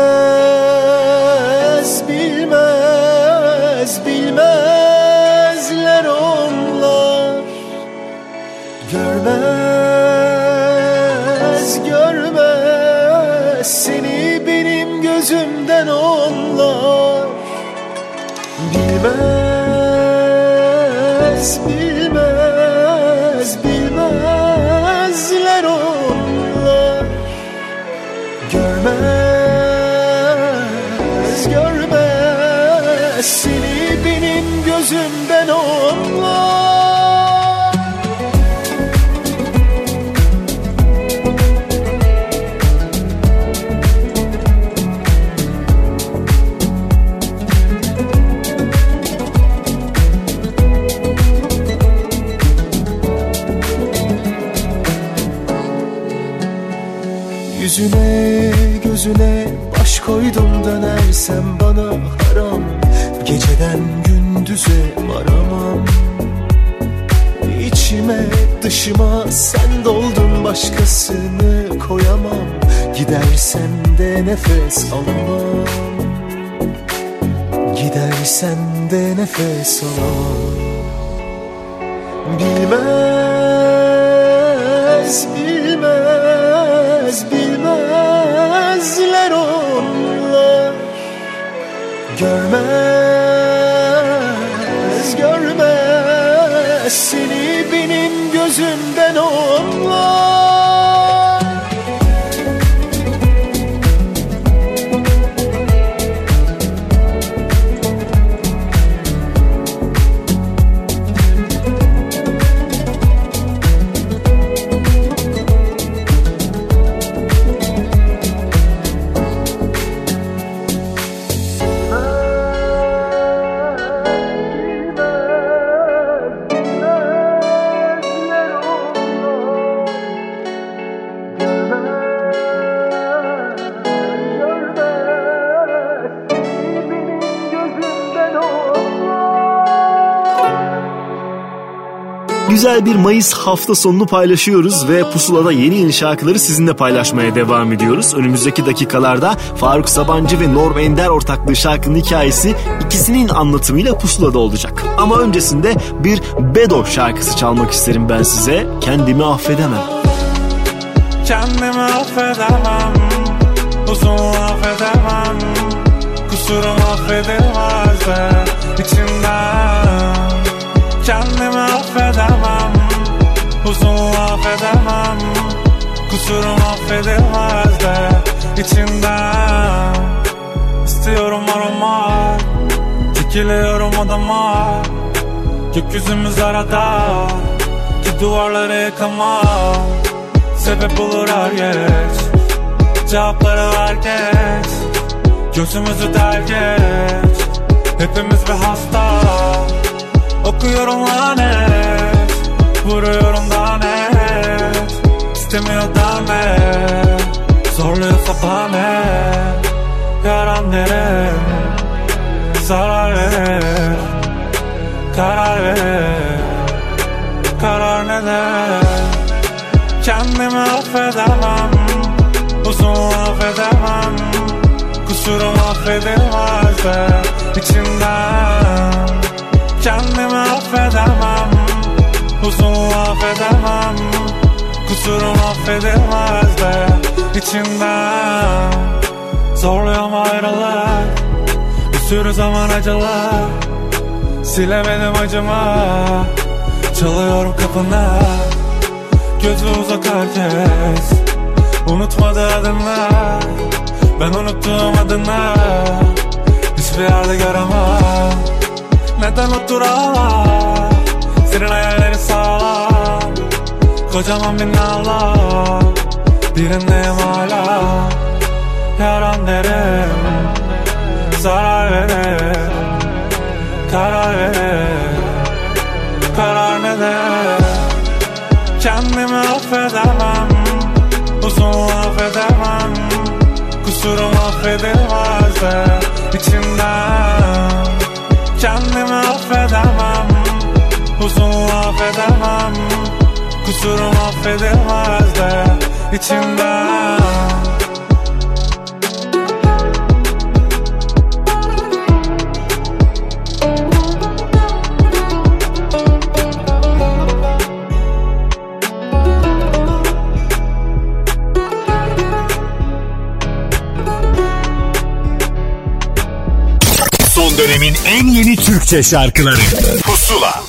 dışıma sen doldun başkasını koyamam. Gidersen de nefes alamam. Gidersen de nefes alamam. Bilmez, bilmez, bilmezler onlar. Görmez, görmez seni benim gözümden onlar Güzel bir Mayıs hafta sonunu paylaşıyoruz ve Pusula'da yeni yeni şarkıları sizinle paylaşmaya devam ediyoruz. Önümüzdeki dakikalarda Faruk Sabancı ve Norm Ender ortaklığı şarkının hikayesi ikisinin anlatımıyla Pusula'da olacak. Ama öncesinde bir Bedo şarkısı çalmak isterim ben size. Kendimi affedemem. Kendimi affedemem Uzun affedemem Affedilmez de içinden İstiyorum arama Çekiliyorum odama. Gökyüzümüz arada Ki duvarları yıkamam Sebep olur her geç Cevapları ver geç. Gözümüzü der geç Hepimiz bir hasta. Okuyorum lanet Vuruyorum da net İstemiyor da net Zorluyorsa bana Yaran nere Zarar ver Karar ver Karar neden? Kendimi affedemem Uzun affedemem. Kusurum affedilmez de içinden Kendimi affedemem Uzun affedemem Kusurum affedilmez de içinden Zorluyorum ayrılık Bir sürü zaman acılar. Silemedim acıma Çalıyorum kapına Gözü uzak herkes Unutmadı adını Ben unuttum adını Hiçbir yerde göremem Neden otur ağla Senin hayallerin sağlam Kocaman binalar Birindeyim hala. Yaran derim Zarar verir Karar verir Karar nedir Kendimi affedemem Uzun affedemem Kusurum affedilmez de içimden. Kendimi affedemem Uzun affedemem Kusurum affedilmez de içimden. Son dönemin en yeni Türkçe şarkıları. Pusula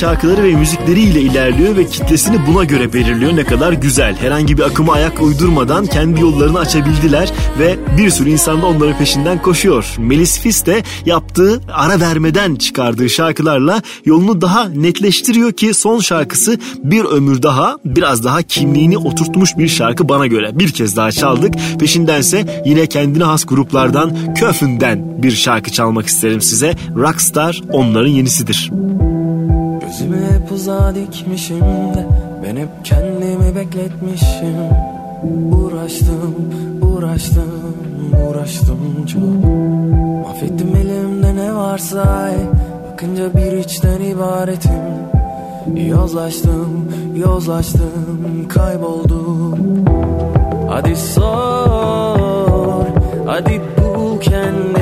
şarkıları ve müzikleriyle ilerliyor ve kitlesini buna göre belirliyor. Ne kadar güzel. Herhangi bir akıma ayak uydurmadan kendi yollarını açabildiler ve bir sürü insan da onların peşinden koşuyor. Melis Fis de yaptığı ara vermeden çıkardığı şarkılarla yolunu daha netleştiriyor ki son şarkısı bir ömür daha biraz daha kimliğini oturtmuş bir şarkı bana göre. Bir kez daha çaldık. Peşindense yine kendine has gruplardan Köfün'den bir şarkı çalmak isterim size. Rockstar onların yenisidir. Uzağa dikmişim de Ben hep kendimi bekletmişim. Uğraştım, uğraştım, uğraştım çok. Mahvettim elimde ne varsa ey. Bakınca bir içten ibaretim. Yozlaştım, yozlaştım, kayboldum. Hadi sor, hadi bul kendini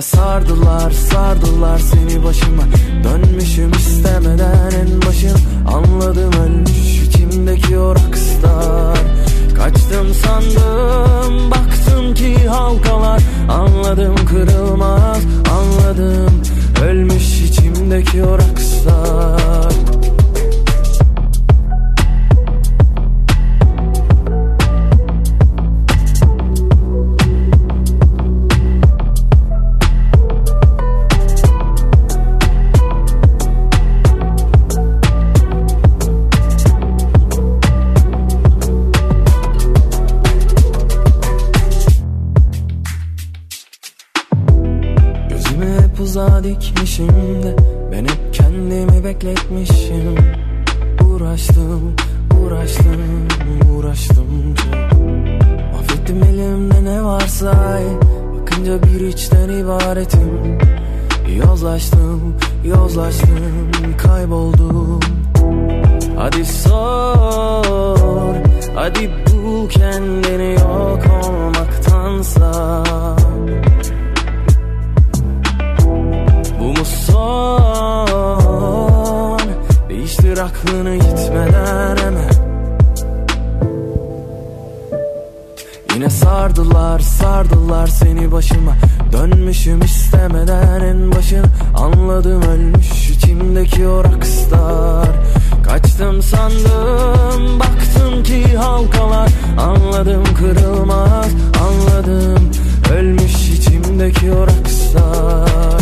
Yine sardılar sardılar seni başıma. Dönmüşüm istemeden en başın. Anladım ölmüş içimdeki o rockstar. Kaçtım sandım baktım ki halkalar. Anladım kırılmaz anladım. Ölmüş içimdeki o rockstar dikmişim de Ben hep kendimi bekletmişim. Uğraştım, uğraştım, uğraştım çok. Affettim elimde ne varsa Bakınca bir içten ibaretim. Yozlaştım, yozlaştım, kayboldum. Hadi sor, hadi bul kendini yok olmaktansa aklını gitmeden hemen. Yine sardılar sardılar seni başıma. Dönmüşüm istemeden en başın. Anladım ölmüş içimdeki o rockstar. Kaçtım sandım baktım ki halkalar. Anladım kırılmaz anladım. Ölmüş içimdeki o rockstar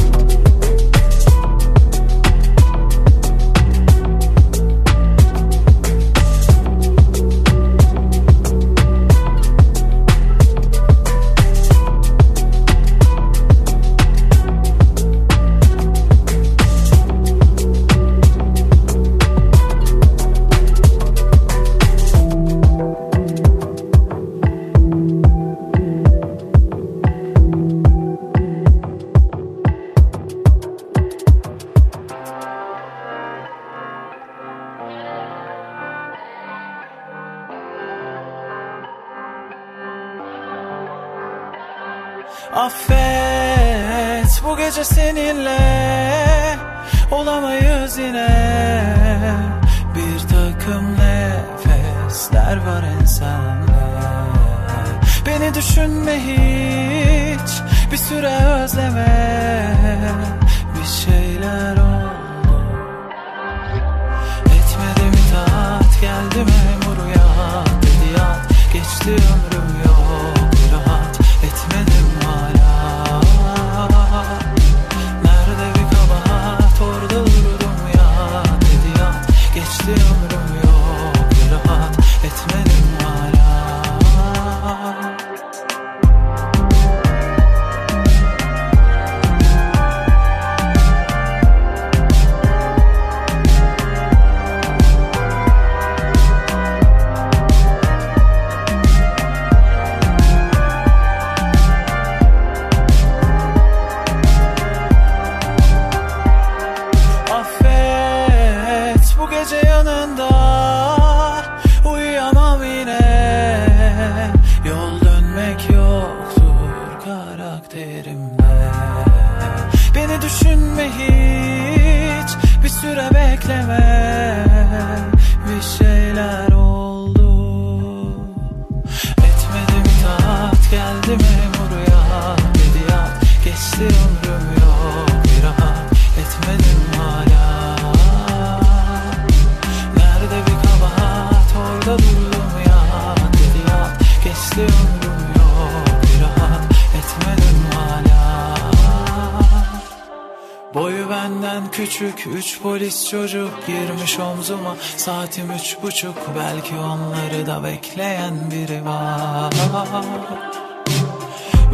polis çocuk girmiş omzuma. Saatim üç buçuk belki onları da bekleyen biri var.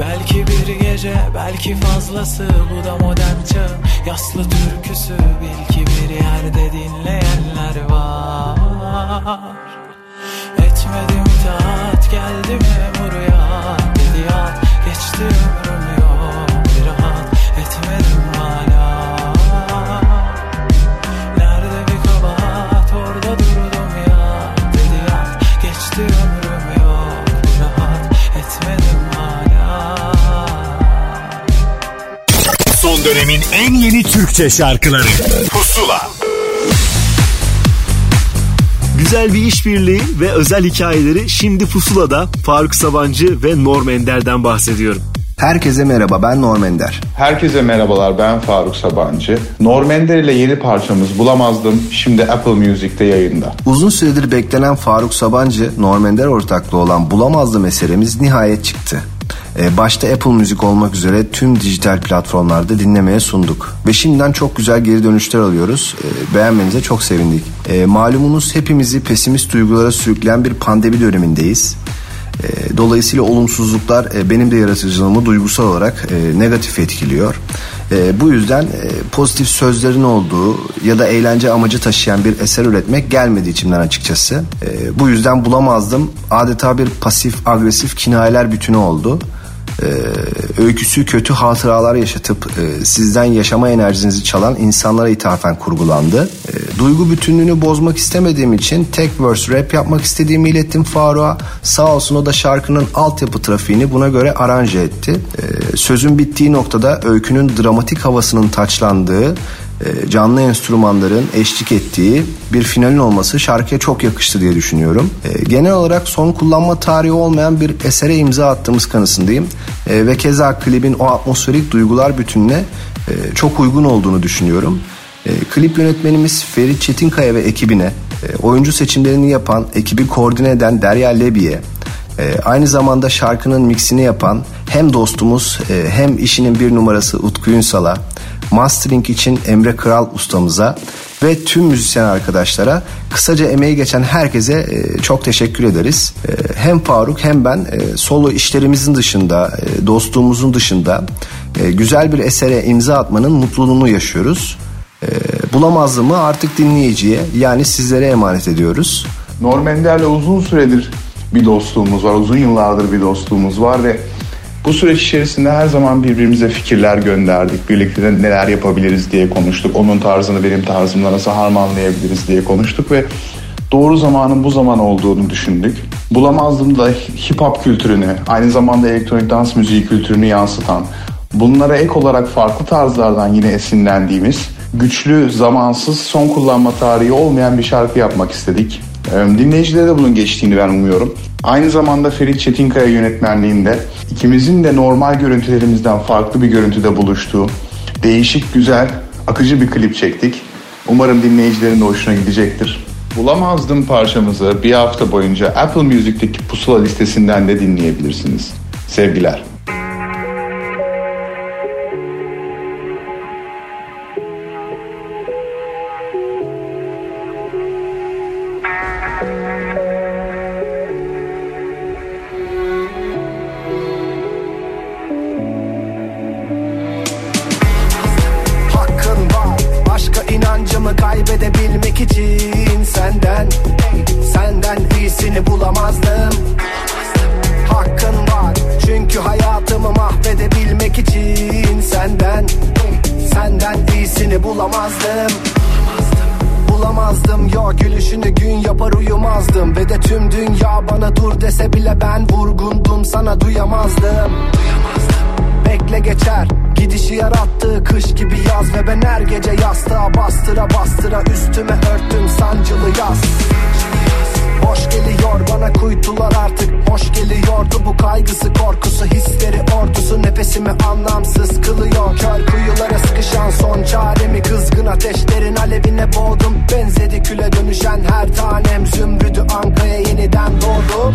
Belki bir gece belki fazlası bu da modern çağın Yaslı türküsü bil ki bir yerde dinleyenler var dönemin en yeni Türkçe şarkıları Pusula Güzel bir işbirliği ve özel hikayeleri şimdi Pusula'da Faruk Sabancı ve Norm Ender'den bahsediyorum. Herkese merhaba ben Norm Ender. Herkese merhabalar ben Faruk Sabancı. Norm Ender ile yeni parçamız Bulamazdım şimdi Apple Music'te yayında. Uzun süredir beklenen Faruk Sabancı, Norm Ender ortaklığı olan Bulamazdım eserimiz nihayet çıktı. Ee, başta Apple Müzik olmak üzere tüm dijital platformlarda dinlemeye sunduk. Ve şimdiden çok güzel geri dönüşler alıyoruz. Ee, beğenmenize çok sevindik. Ee, malumunuz hepimizi pesimist duygulara sürükleyen bir pandemi dönemindeyiz. Dolayısıyla olumsuzluklar e, benim de yaratıcılığımı duygusal olarak e, negatif etkiliyor. E, bu yüzden e, pozitif sözlerin olduğu ya da eğlence amacı taşıyan bir eser üretmek gelmedi içimden açıkçası. E, bu yüzden bulamazdım. Adeta bir pasif agresif kinayeler bütünü oldu. Ee, öyküsü kötü hatıralar yaşatıp e, sizden yaşama enerjinizi çalan insanlara ithafen kurgulandı. E, duygu bütünlüğünü bozmak istemediğim için tek verse rap yapmak istediğimi ilettim Faruk'a. Sağ olsun o da şarkının altyapı trafiğini buna göre aranje etti. E, sözün bittiği noktada öykünün dramatik havasının taçlandığı e, canlı enstrümanların eşlik ettiği bir finalin olması şarkıya çok yakıştı diye düşünüyorum. E, genel olarak son kullanma tarihi olmayan bir esere imza attığımız kanısındayım. E, ve keza klibin o atmosferik duygular bütününe çok uygun olduğunu düşünüyorum. Klip yönetmenimiz Ferit Çetinkaya ve ekibine, oyuncu seçimlerini yapan, ekibi koordine eden Derya Lebi'ye, aynı zamanda şarkının mixini yapan hem dostumuz hem işinin bir numarası Utku Ünsal'a, mastering için Emre Kral ustamıza ve tüm müzisyen arkadaşlara kısaca emeği geçen herkese e, çok teşekkür ederiz. E, hem Faruk hem ben e, solo işlerimizin dışında, dostluğumuzun dışında güzel bir esere imza atmanın mutluluğunu yaşıyoruz. Bulamazlığımı artık dinleyiciye yani sizlere emanet ediyoruz. Norm Ender'le uzun süredir bir dostluğumuz var. Uzun yıllardır bir dostluğumuz var ve bu süreç içerisinde her zaman birbirimize fikirler gönderdik. Birlikte neler yapabiliriz diye konuştuk. Onun tarzını benim tarzımla nasıl harmanlayabiliriz diye konuştuk ve doğru zamanın bu zaman olduğunu düşündük. Bulamazdım da hip hop kültürünü, aynı zamanda elektronik dans müziği kültürünü yansıtan, bunlara ek olarak farklı tarzlardan yine esinlendiğimiz, güçlü, zamansız, son kullanma tarihi olmayan bir şarkı yapmak istedik. Dinleyicilere de bunun geçtiğini ben umuyorum. Aynı zamanda Ferit Çetinkaya yönetmenliğinde ikimizin de normal görüntülerimizden farklı bir görüntüde buluştuğu değişik, güzel, akıcı bir klip çektik. Umarım dinleyicilerin de hoşuna gidecektir. Bulamazdım parçamızı bir hafta boyunca Apple Music'teki pusula listesinden de dinleyebilirsiniz. Sevgiler. yazdım Ve de tüm dünya bana dur dese bile ben vurgundum sana duyamazdım. Bekle geçer Gidişi yarattı kış gibi yaz Ve ben her gece yastığa bastıra bastıra Üstüme örttüm sancılı yaz. Boş geliyor bana kuytular artık. Hoş geliyordu bu kaygısı korkusu Hisleri ordusu. Nefesimi anlamsız kılıyor. Kör kuyulara sıkışan son çaremi. Kızgın ateşlerin alevine boğdum. Benzedi küle dönüşen her tanem. Zümrüdü Anka'ya yeniden doğdum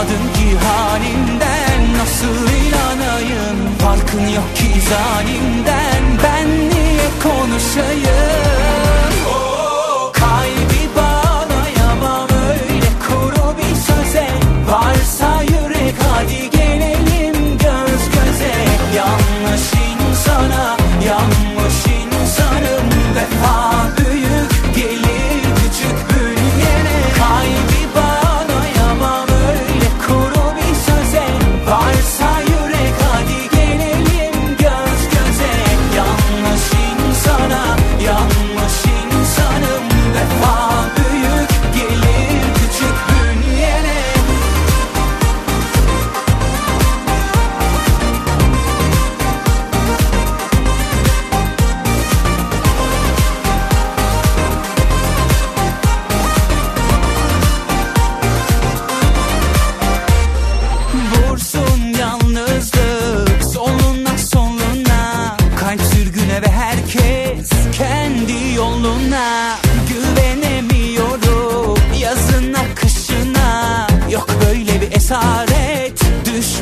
Anlamadın ki halimden Nasıl inanayım? Farkın yok ki zalimden Ben niye konuşayım? Oh,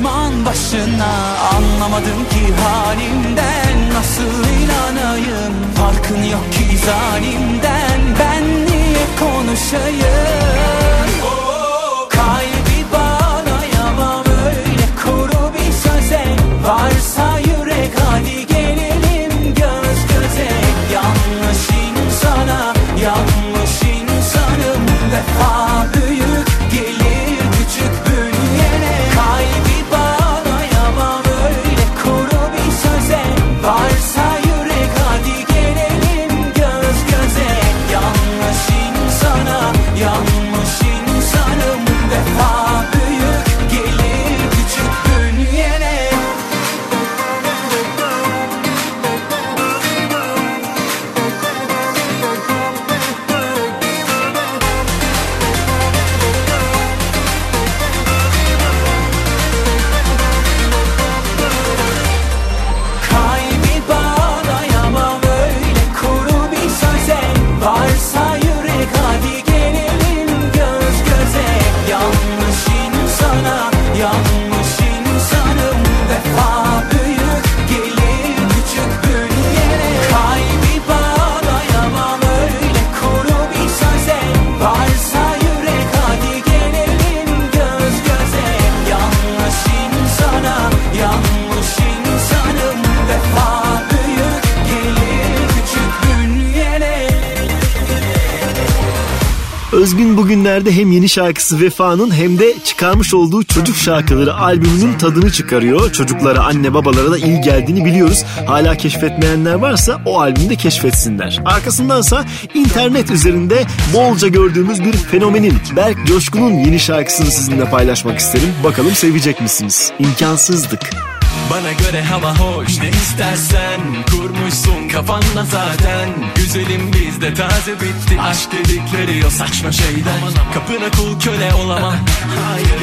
düşman başına Anlamadım ki halimden nasıl inanayım? Farkın yok ki zalimden ben niye konuşayım bugünlerde hem yeni şarkısı Vefa'nın hem de çıkarmış olduğu çocuk şarkıları albümünün tadını çıkarıyor. Çocuklara, anne babalara da iyi geldiğini biliyoruz. Hala keşfetmeyenler varsa o albümde keşfetsinler. Arkasındansa internet üzerinde bolca gördüğümüz bir fenomenin Berk Coşkun'un yeni şarkısını sizinle paylaşmak isterim. Bakalım sevecek misiniz? İmkansızdık. Bana göre hava hoş ne istersen Kurmuşsun kafanda zaten. Güzelim bizde taze bitti Aşk dedikleri o saçma şeyden. Kapına kul köle olamam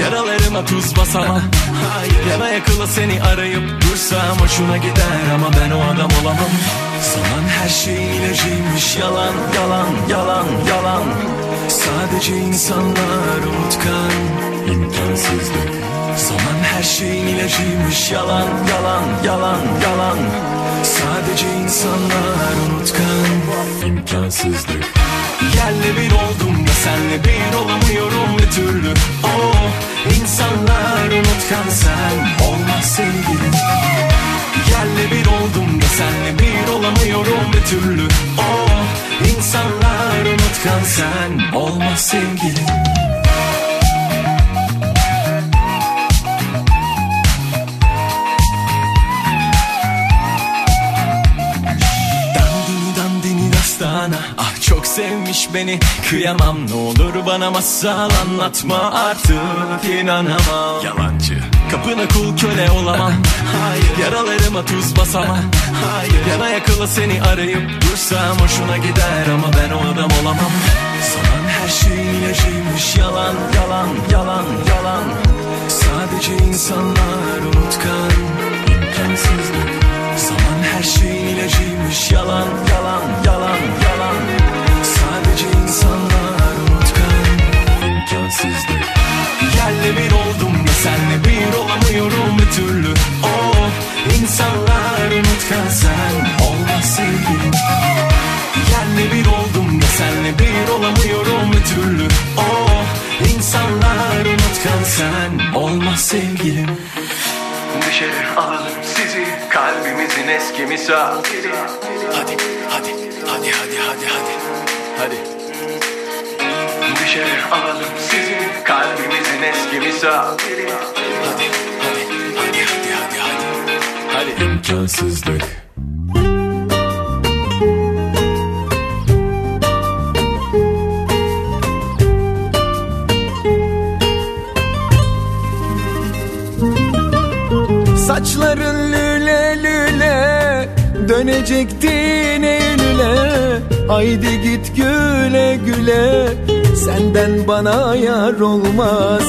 Yaralarıma tuz basamam. Yana yakıla seni arayıp dursam Hoşuna gider ama ben o adam olamam. Zaman her şeyin ilacıymış Yalan yalan yalan yalan Sadece insanlar unutkan. İmkansızlık Zaman her şeyin ilacıymış. Yalan yalan yalan yalan. Sadece insanlar unutkan. İmkansızlık Yerle bir oldum da senle bir olamıyorum bir türlü. Oh insanlar unutkan sen. Olmaz sevgilim. Yerle bir oldum da senle bir olamıyorum bir türlü. Oh insanlar unutkan sen. Olmaz sevgilim çok sevmiş beni. Kıyamam ne olur bana masal anlatma. Artık inanamam. Yalancı Kapına kul köle olamam. Hayır Yaralarıma tuz basamam. Hayır Yana yakıla seni arayıp dursam hoşuna gider ama ben o adam olamam. Zaman her şeyin ilacıymış yalan yalan yalan yalan. Sadece insanlar unutkan. İmkansızlık Zaman her şeyin ilacıymış yalan yalan yalan yalan misafiri Hadi hadi hadi hadi hadi hadi. Hadi. Dışarı alalım sizi kalbimizin eski misafiri Hadi hadi hadi hadi hadi hadi. Hadi. İmkansızlık Saçların lüle lüle Dönecektin Eylül'e Haydi git güle güle. Senden bana yar olmaz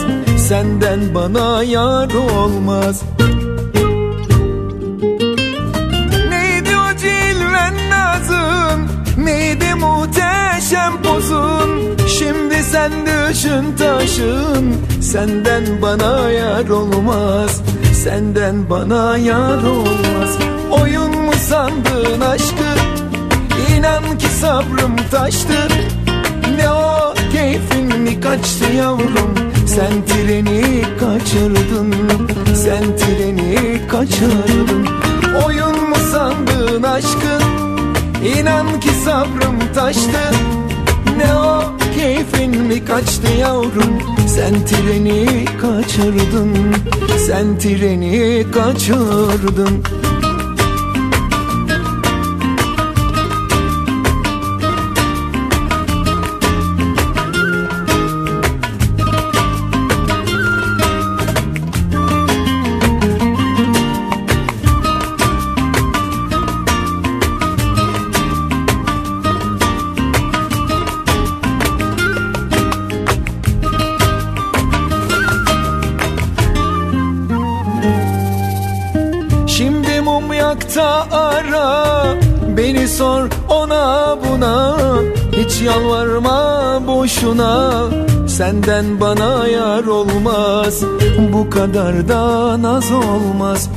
Senden bana yar olmaz. Neydi o cilven nazın Neydi muhteşem pozun? Şimdi sen düşün taşın Senden bana yar olmaz Senden bana yar olmaz sandın aşkı. İnan ki sabrım taştı. Ne o keyfin mi kaçtı yavrum? Sen treni kaçırdın. Sen treni kaçırdın. Oyun mu sandın aşkın? İnan ki sabrım taştı. Ne o keyfin mi kaçtı yavrum? Sen treni kaçırdın. Sen treni kaçırdın yalvarma boşuna Senden bana yar olmaz Bu kadar da naz olmaz.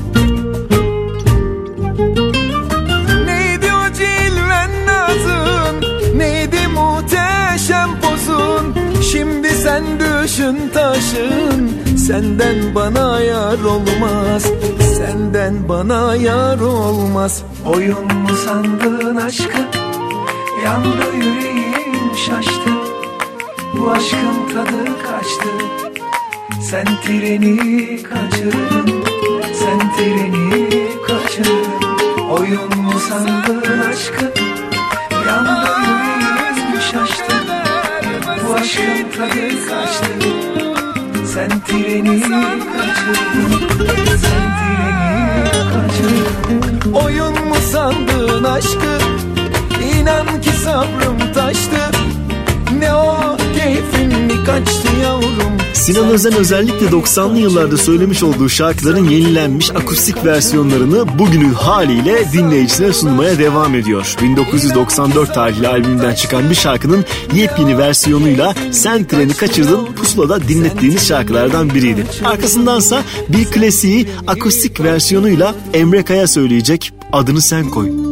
Neydi o cilven nazın Neydi muhteşem pozun? Şimdi sen düşün taşın Senden bana yar olmaz Senden bana yar olmaz. Oyun mu sandın aşkı Yandı yüreğim şaştı. Bu aşkın tadı kaçtı. Sen treni kaçırdın. Sen treni kaçırdın. Oyun mu sandın aşkı? Yandı yüreğim şaştı? Bu aşkın tadı kaçtı. Sen treni kaçırdın. Sen treni kaçırdın. Oyun mu sandın aşkı? İnan ki sabrım taştı Ne o keyfin mi kaçtı yavrum Sinan Özen özellikle 90'lı yıllarda söylemiş olduğu şarkıların yenilenmiş akustik versiyonlarını bugünün haliyle dinleyicisine sunmaya devam ediyor. 1994 tarihli albümünden çıkan bir şarkının yepyeni versiyonuyla Sen Treni Kaçırdın Pusula'da dinlettiğimiz şarkılardan biriydi. Arkasındansa bir klasiği akustik versiyonuyla Emre Kaya söyleyecek Adını Sen Koy.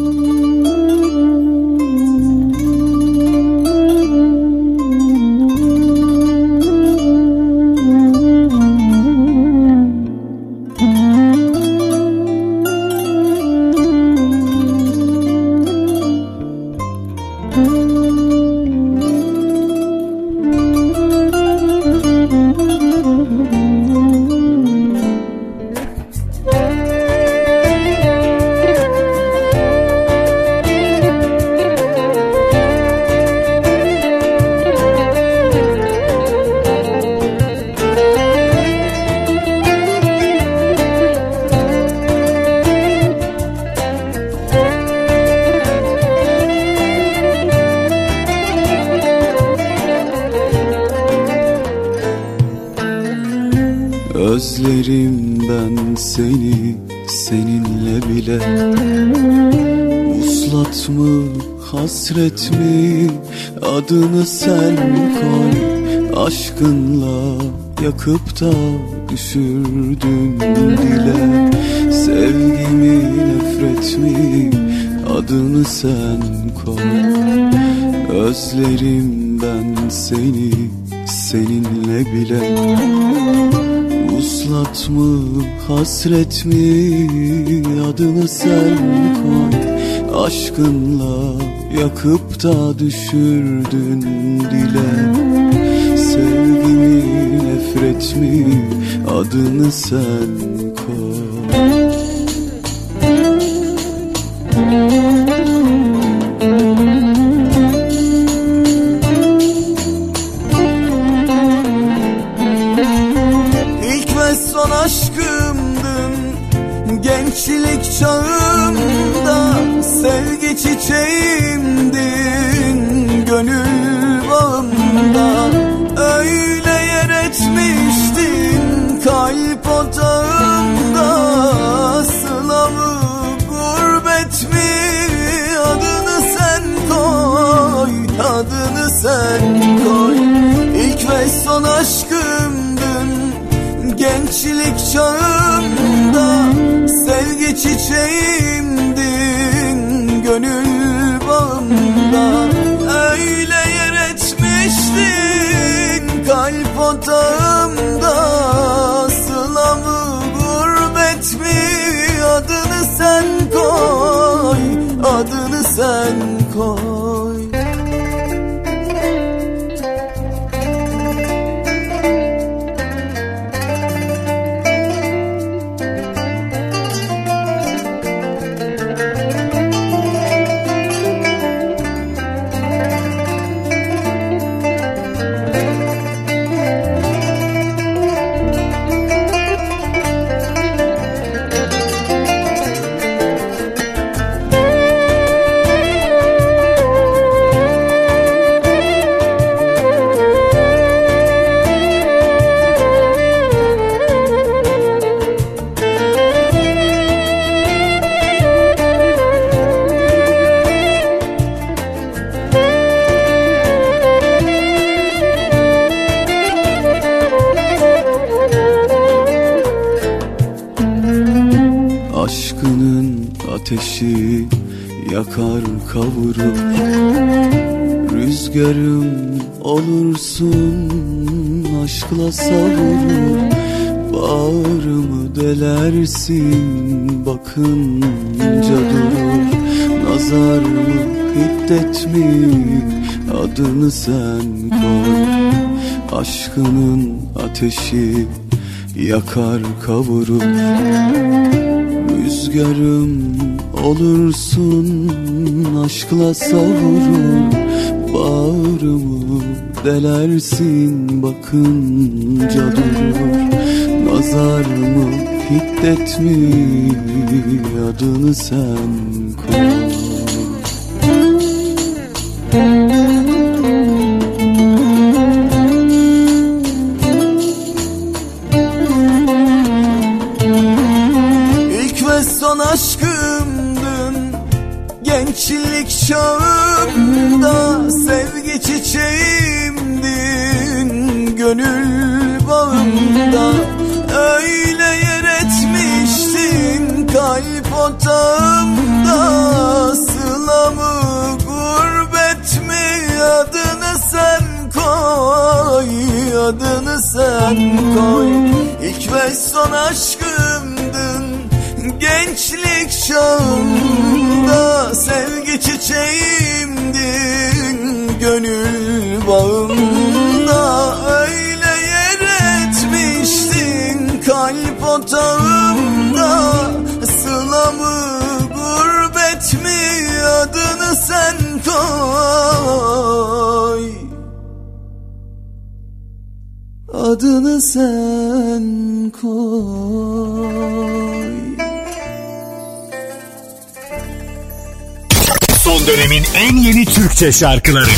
Adını sen koy? Aşkınla yakıp da düşürdün dile. Sevgimi nefret mi? Adını sen koy. Özlerim ben seni seninle bile. Uslat mı hasret mi? Adını sen koy Aşkınla yakıp da düşürdün dile. Sevgimi nefret mi adını sen ateşi yakar kavurur Rüzgarım olursun aşkla savurur Bağrımı delersin bakınca durur Nazar mı hiddet mi adını sen koy. Aşkının ateşi yakar kavurur Rüzgarım olursun aşkla savurur Bağrımı delersin bakınca durur. Nazar mı hiddet mi adını sen koy. İlk çağımda Sevgi çiçeğimdin Gönül bağımda. Öyle yer etmiştin Kalp otağımda. Sılamı gurbet mi Adını sen koy Adını sen koy. İlk ve son aşkımdın Gençlik çağımda Adını sen koy. Son dönemin en yeni Türkçe şarkıları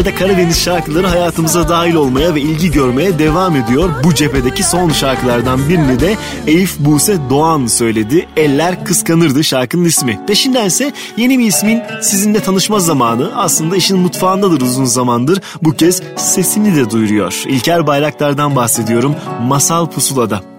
ya da Karadeniz şarkıları hayatımıza dahil olmaya ve ilgi görmeye devam ediyor. Bu cephedeki son şarkılardan birini de Elif Buse Doğan söyledi. Eller Kıskanırdı şarkının ismi. Peşindense yeni bir ismin sizinle tanışma zamanı aslında işin mutfağındadır uzun zamandır. Bu kez sesini de duyuruyor. İlker Bayraktar'dan bahsediyorum. Masal Pusula'da.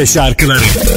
Türkçe şarkıları.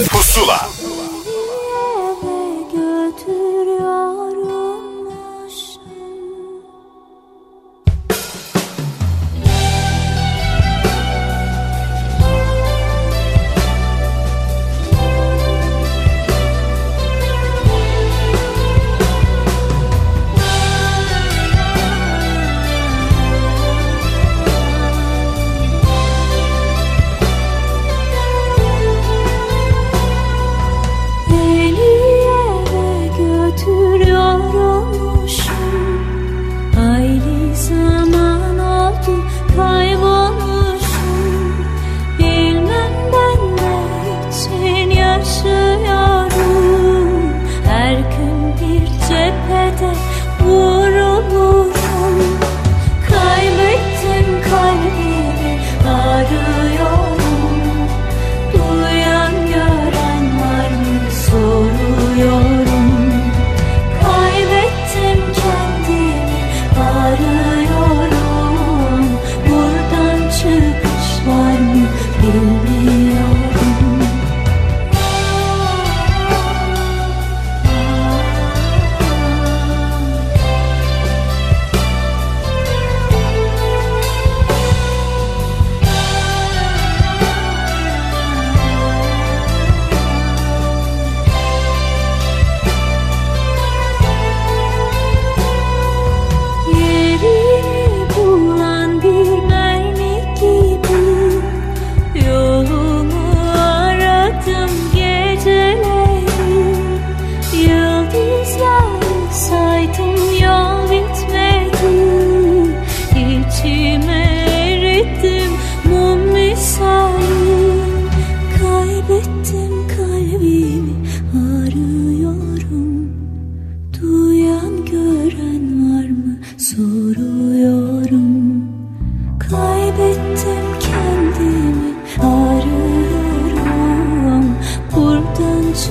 是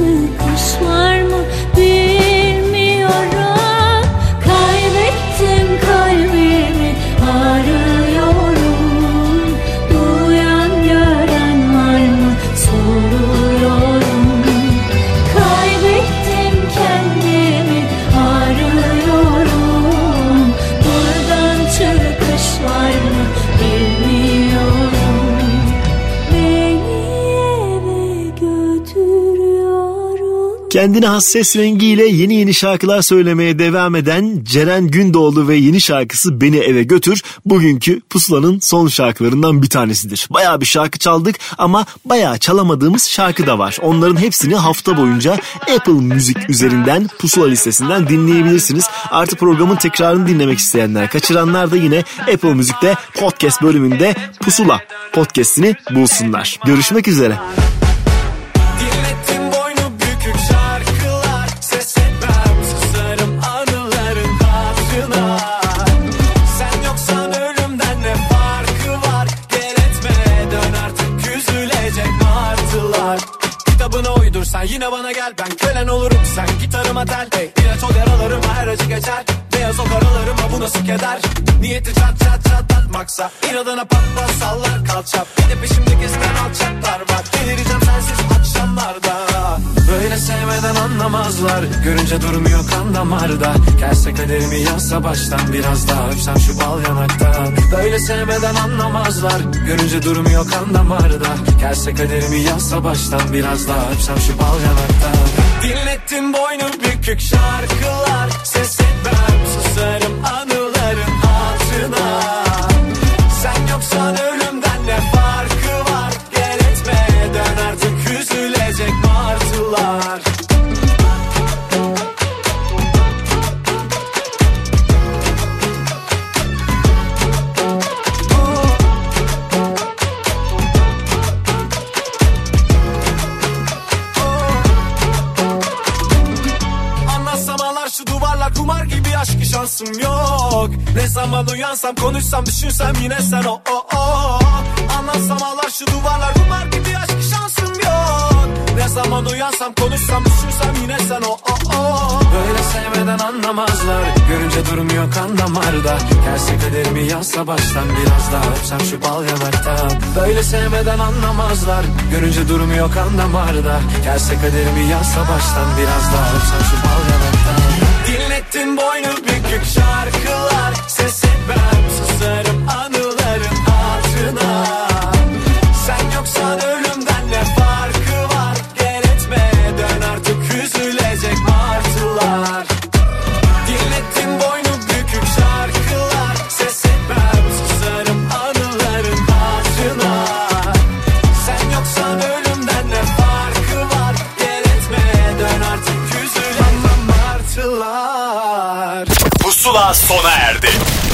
Kendine has ses rengiyle yeni yeni şarkılar söylemeye devam eden Ceren Gündoğdu ve yeni şarkısı Beni Eve Götür bugünkü Pusula'nın son şarkılarından bir tanesidir. Bayağı bir şarkı çaldık ama bayağı çalamadığımız şarkı da var. Onların hepsini hafta boyunca Apple Müzik üzerinden Pusula listesinden dinleyebilirsiniz. Artı programın tekrarını dinlemek isteyenler, kaçıranlar da yine Apple Müzik'te podcast bölümünde Pusula podcast'ini bulsunlar. Görüşmek üzere. Yine bana gel Ben kölen olurum sen gitarıma tel hey. İlaç ol yaralarıma her acı geçer Beyaz o karalarıma bu nasıl keder? Niyeti çat çat çatlatmaksa İnadına pat pat sallar kalça Bir de peşimde kesilen alçaklar var. Delireceğim sensiz akşamlarda. Böyle sevmeden anlamazlar. Görünce durmuyor kan damarda. Gelse kaderimi yazsa baştan Biraz daha öpsem şu bal yanaktan Böyle sevmeden anlamazlar. Görünce durmuyor kan damarda. Gelse kaderimi yazsa baştan Biraz daha öpsem şu bal yanaktan Dinlettin boynu bükük şarkılar. Ses etmem susarım anıların hatırına. Sen yoksan ölümden ne farkı var? Gel etme dön artık üzülecek martılar aşkı şansım yok. Ne zaman uyansam konuşsam düşünsem yine sen o o o. Anlatsam ağlar şu duvarlar kumar gibi aşkı şansım yok. Ne zaman uyansam konuşsam düşünsem yine sen o o o. Böyle sevmeden anlamazlar Görünce durmuyor kan damarda Gelse kaderimi yazsa baştan Biraz daha öpsem şu bal yanaktan Böyle sevmeden anlamazlar Görünce durmuyor kan damarda Gelse kaderimi yazsa baştan Biraz daha öpsem şu bal yanaktan Dinlettin boynu bükük şarkılar. Ses etmem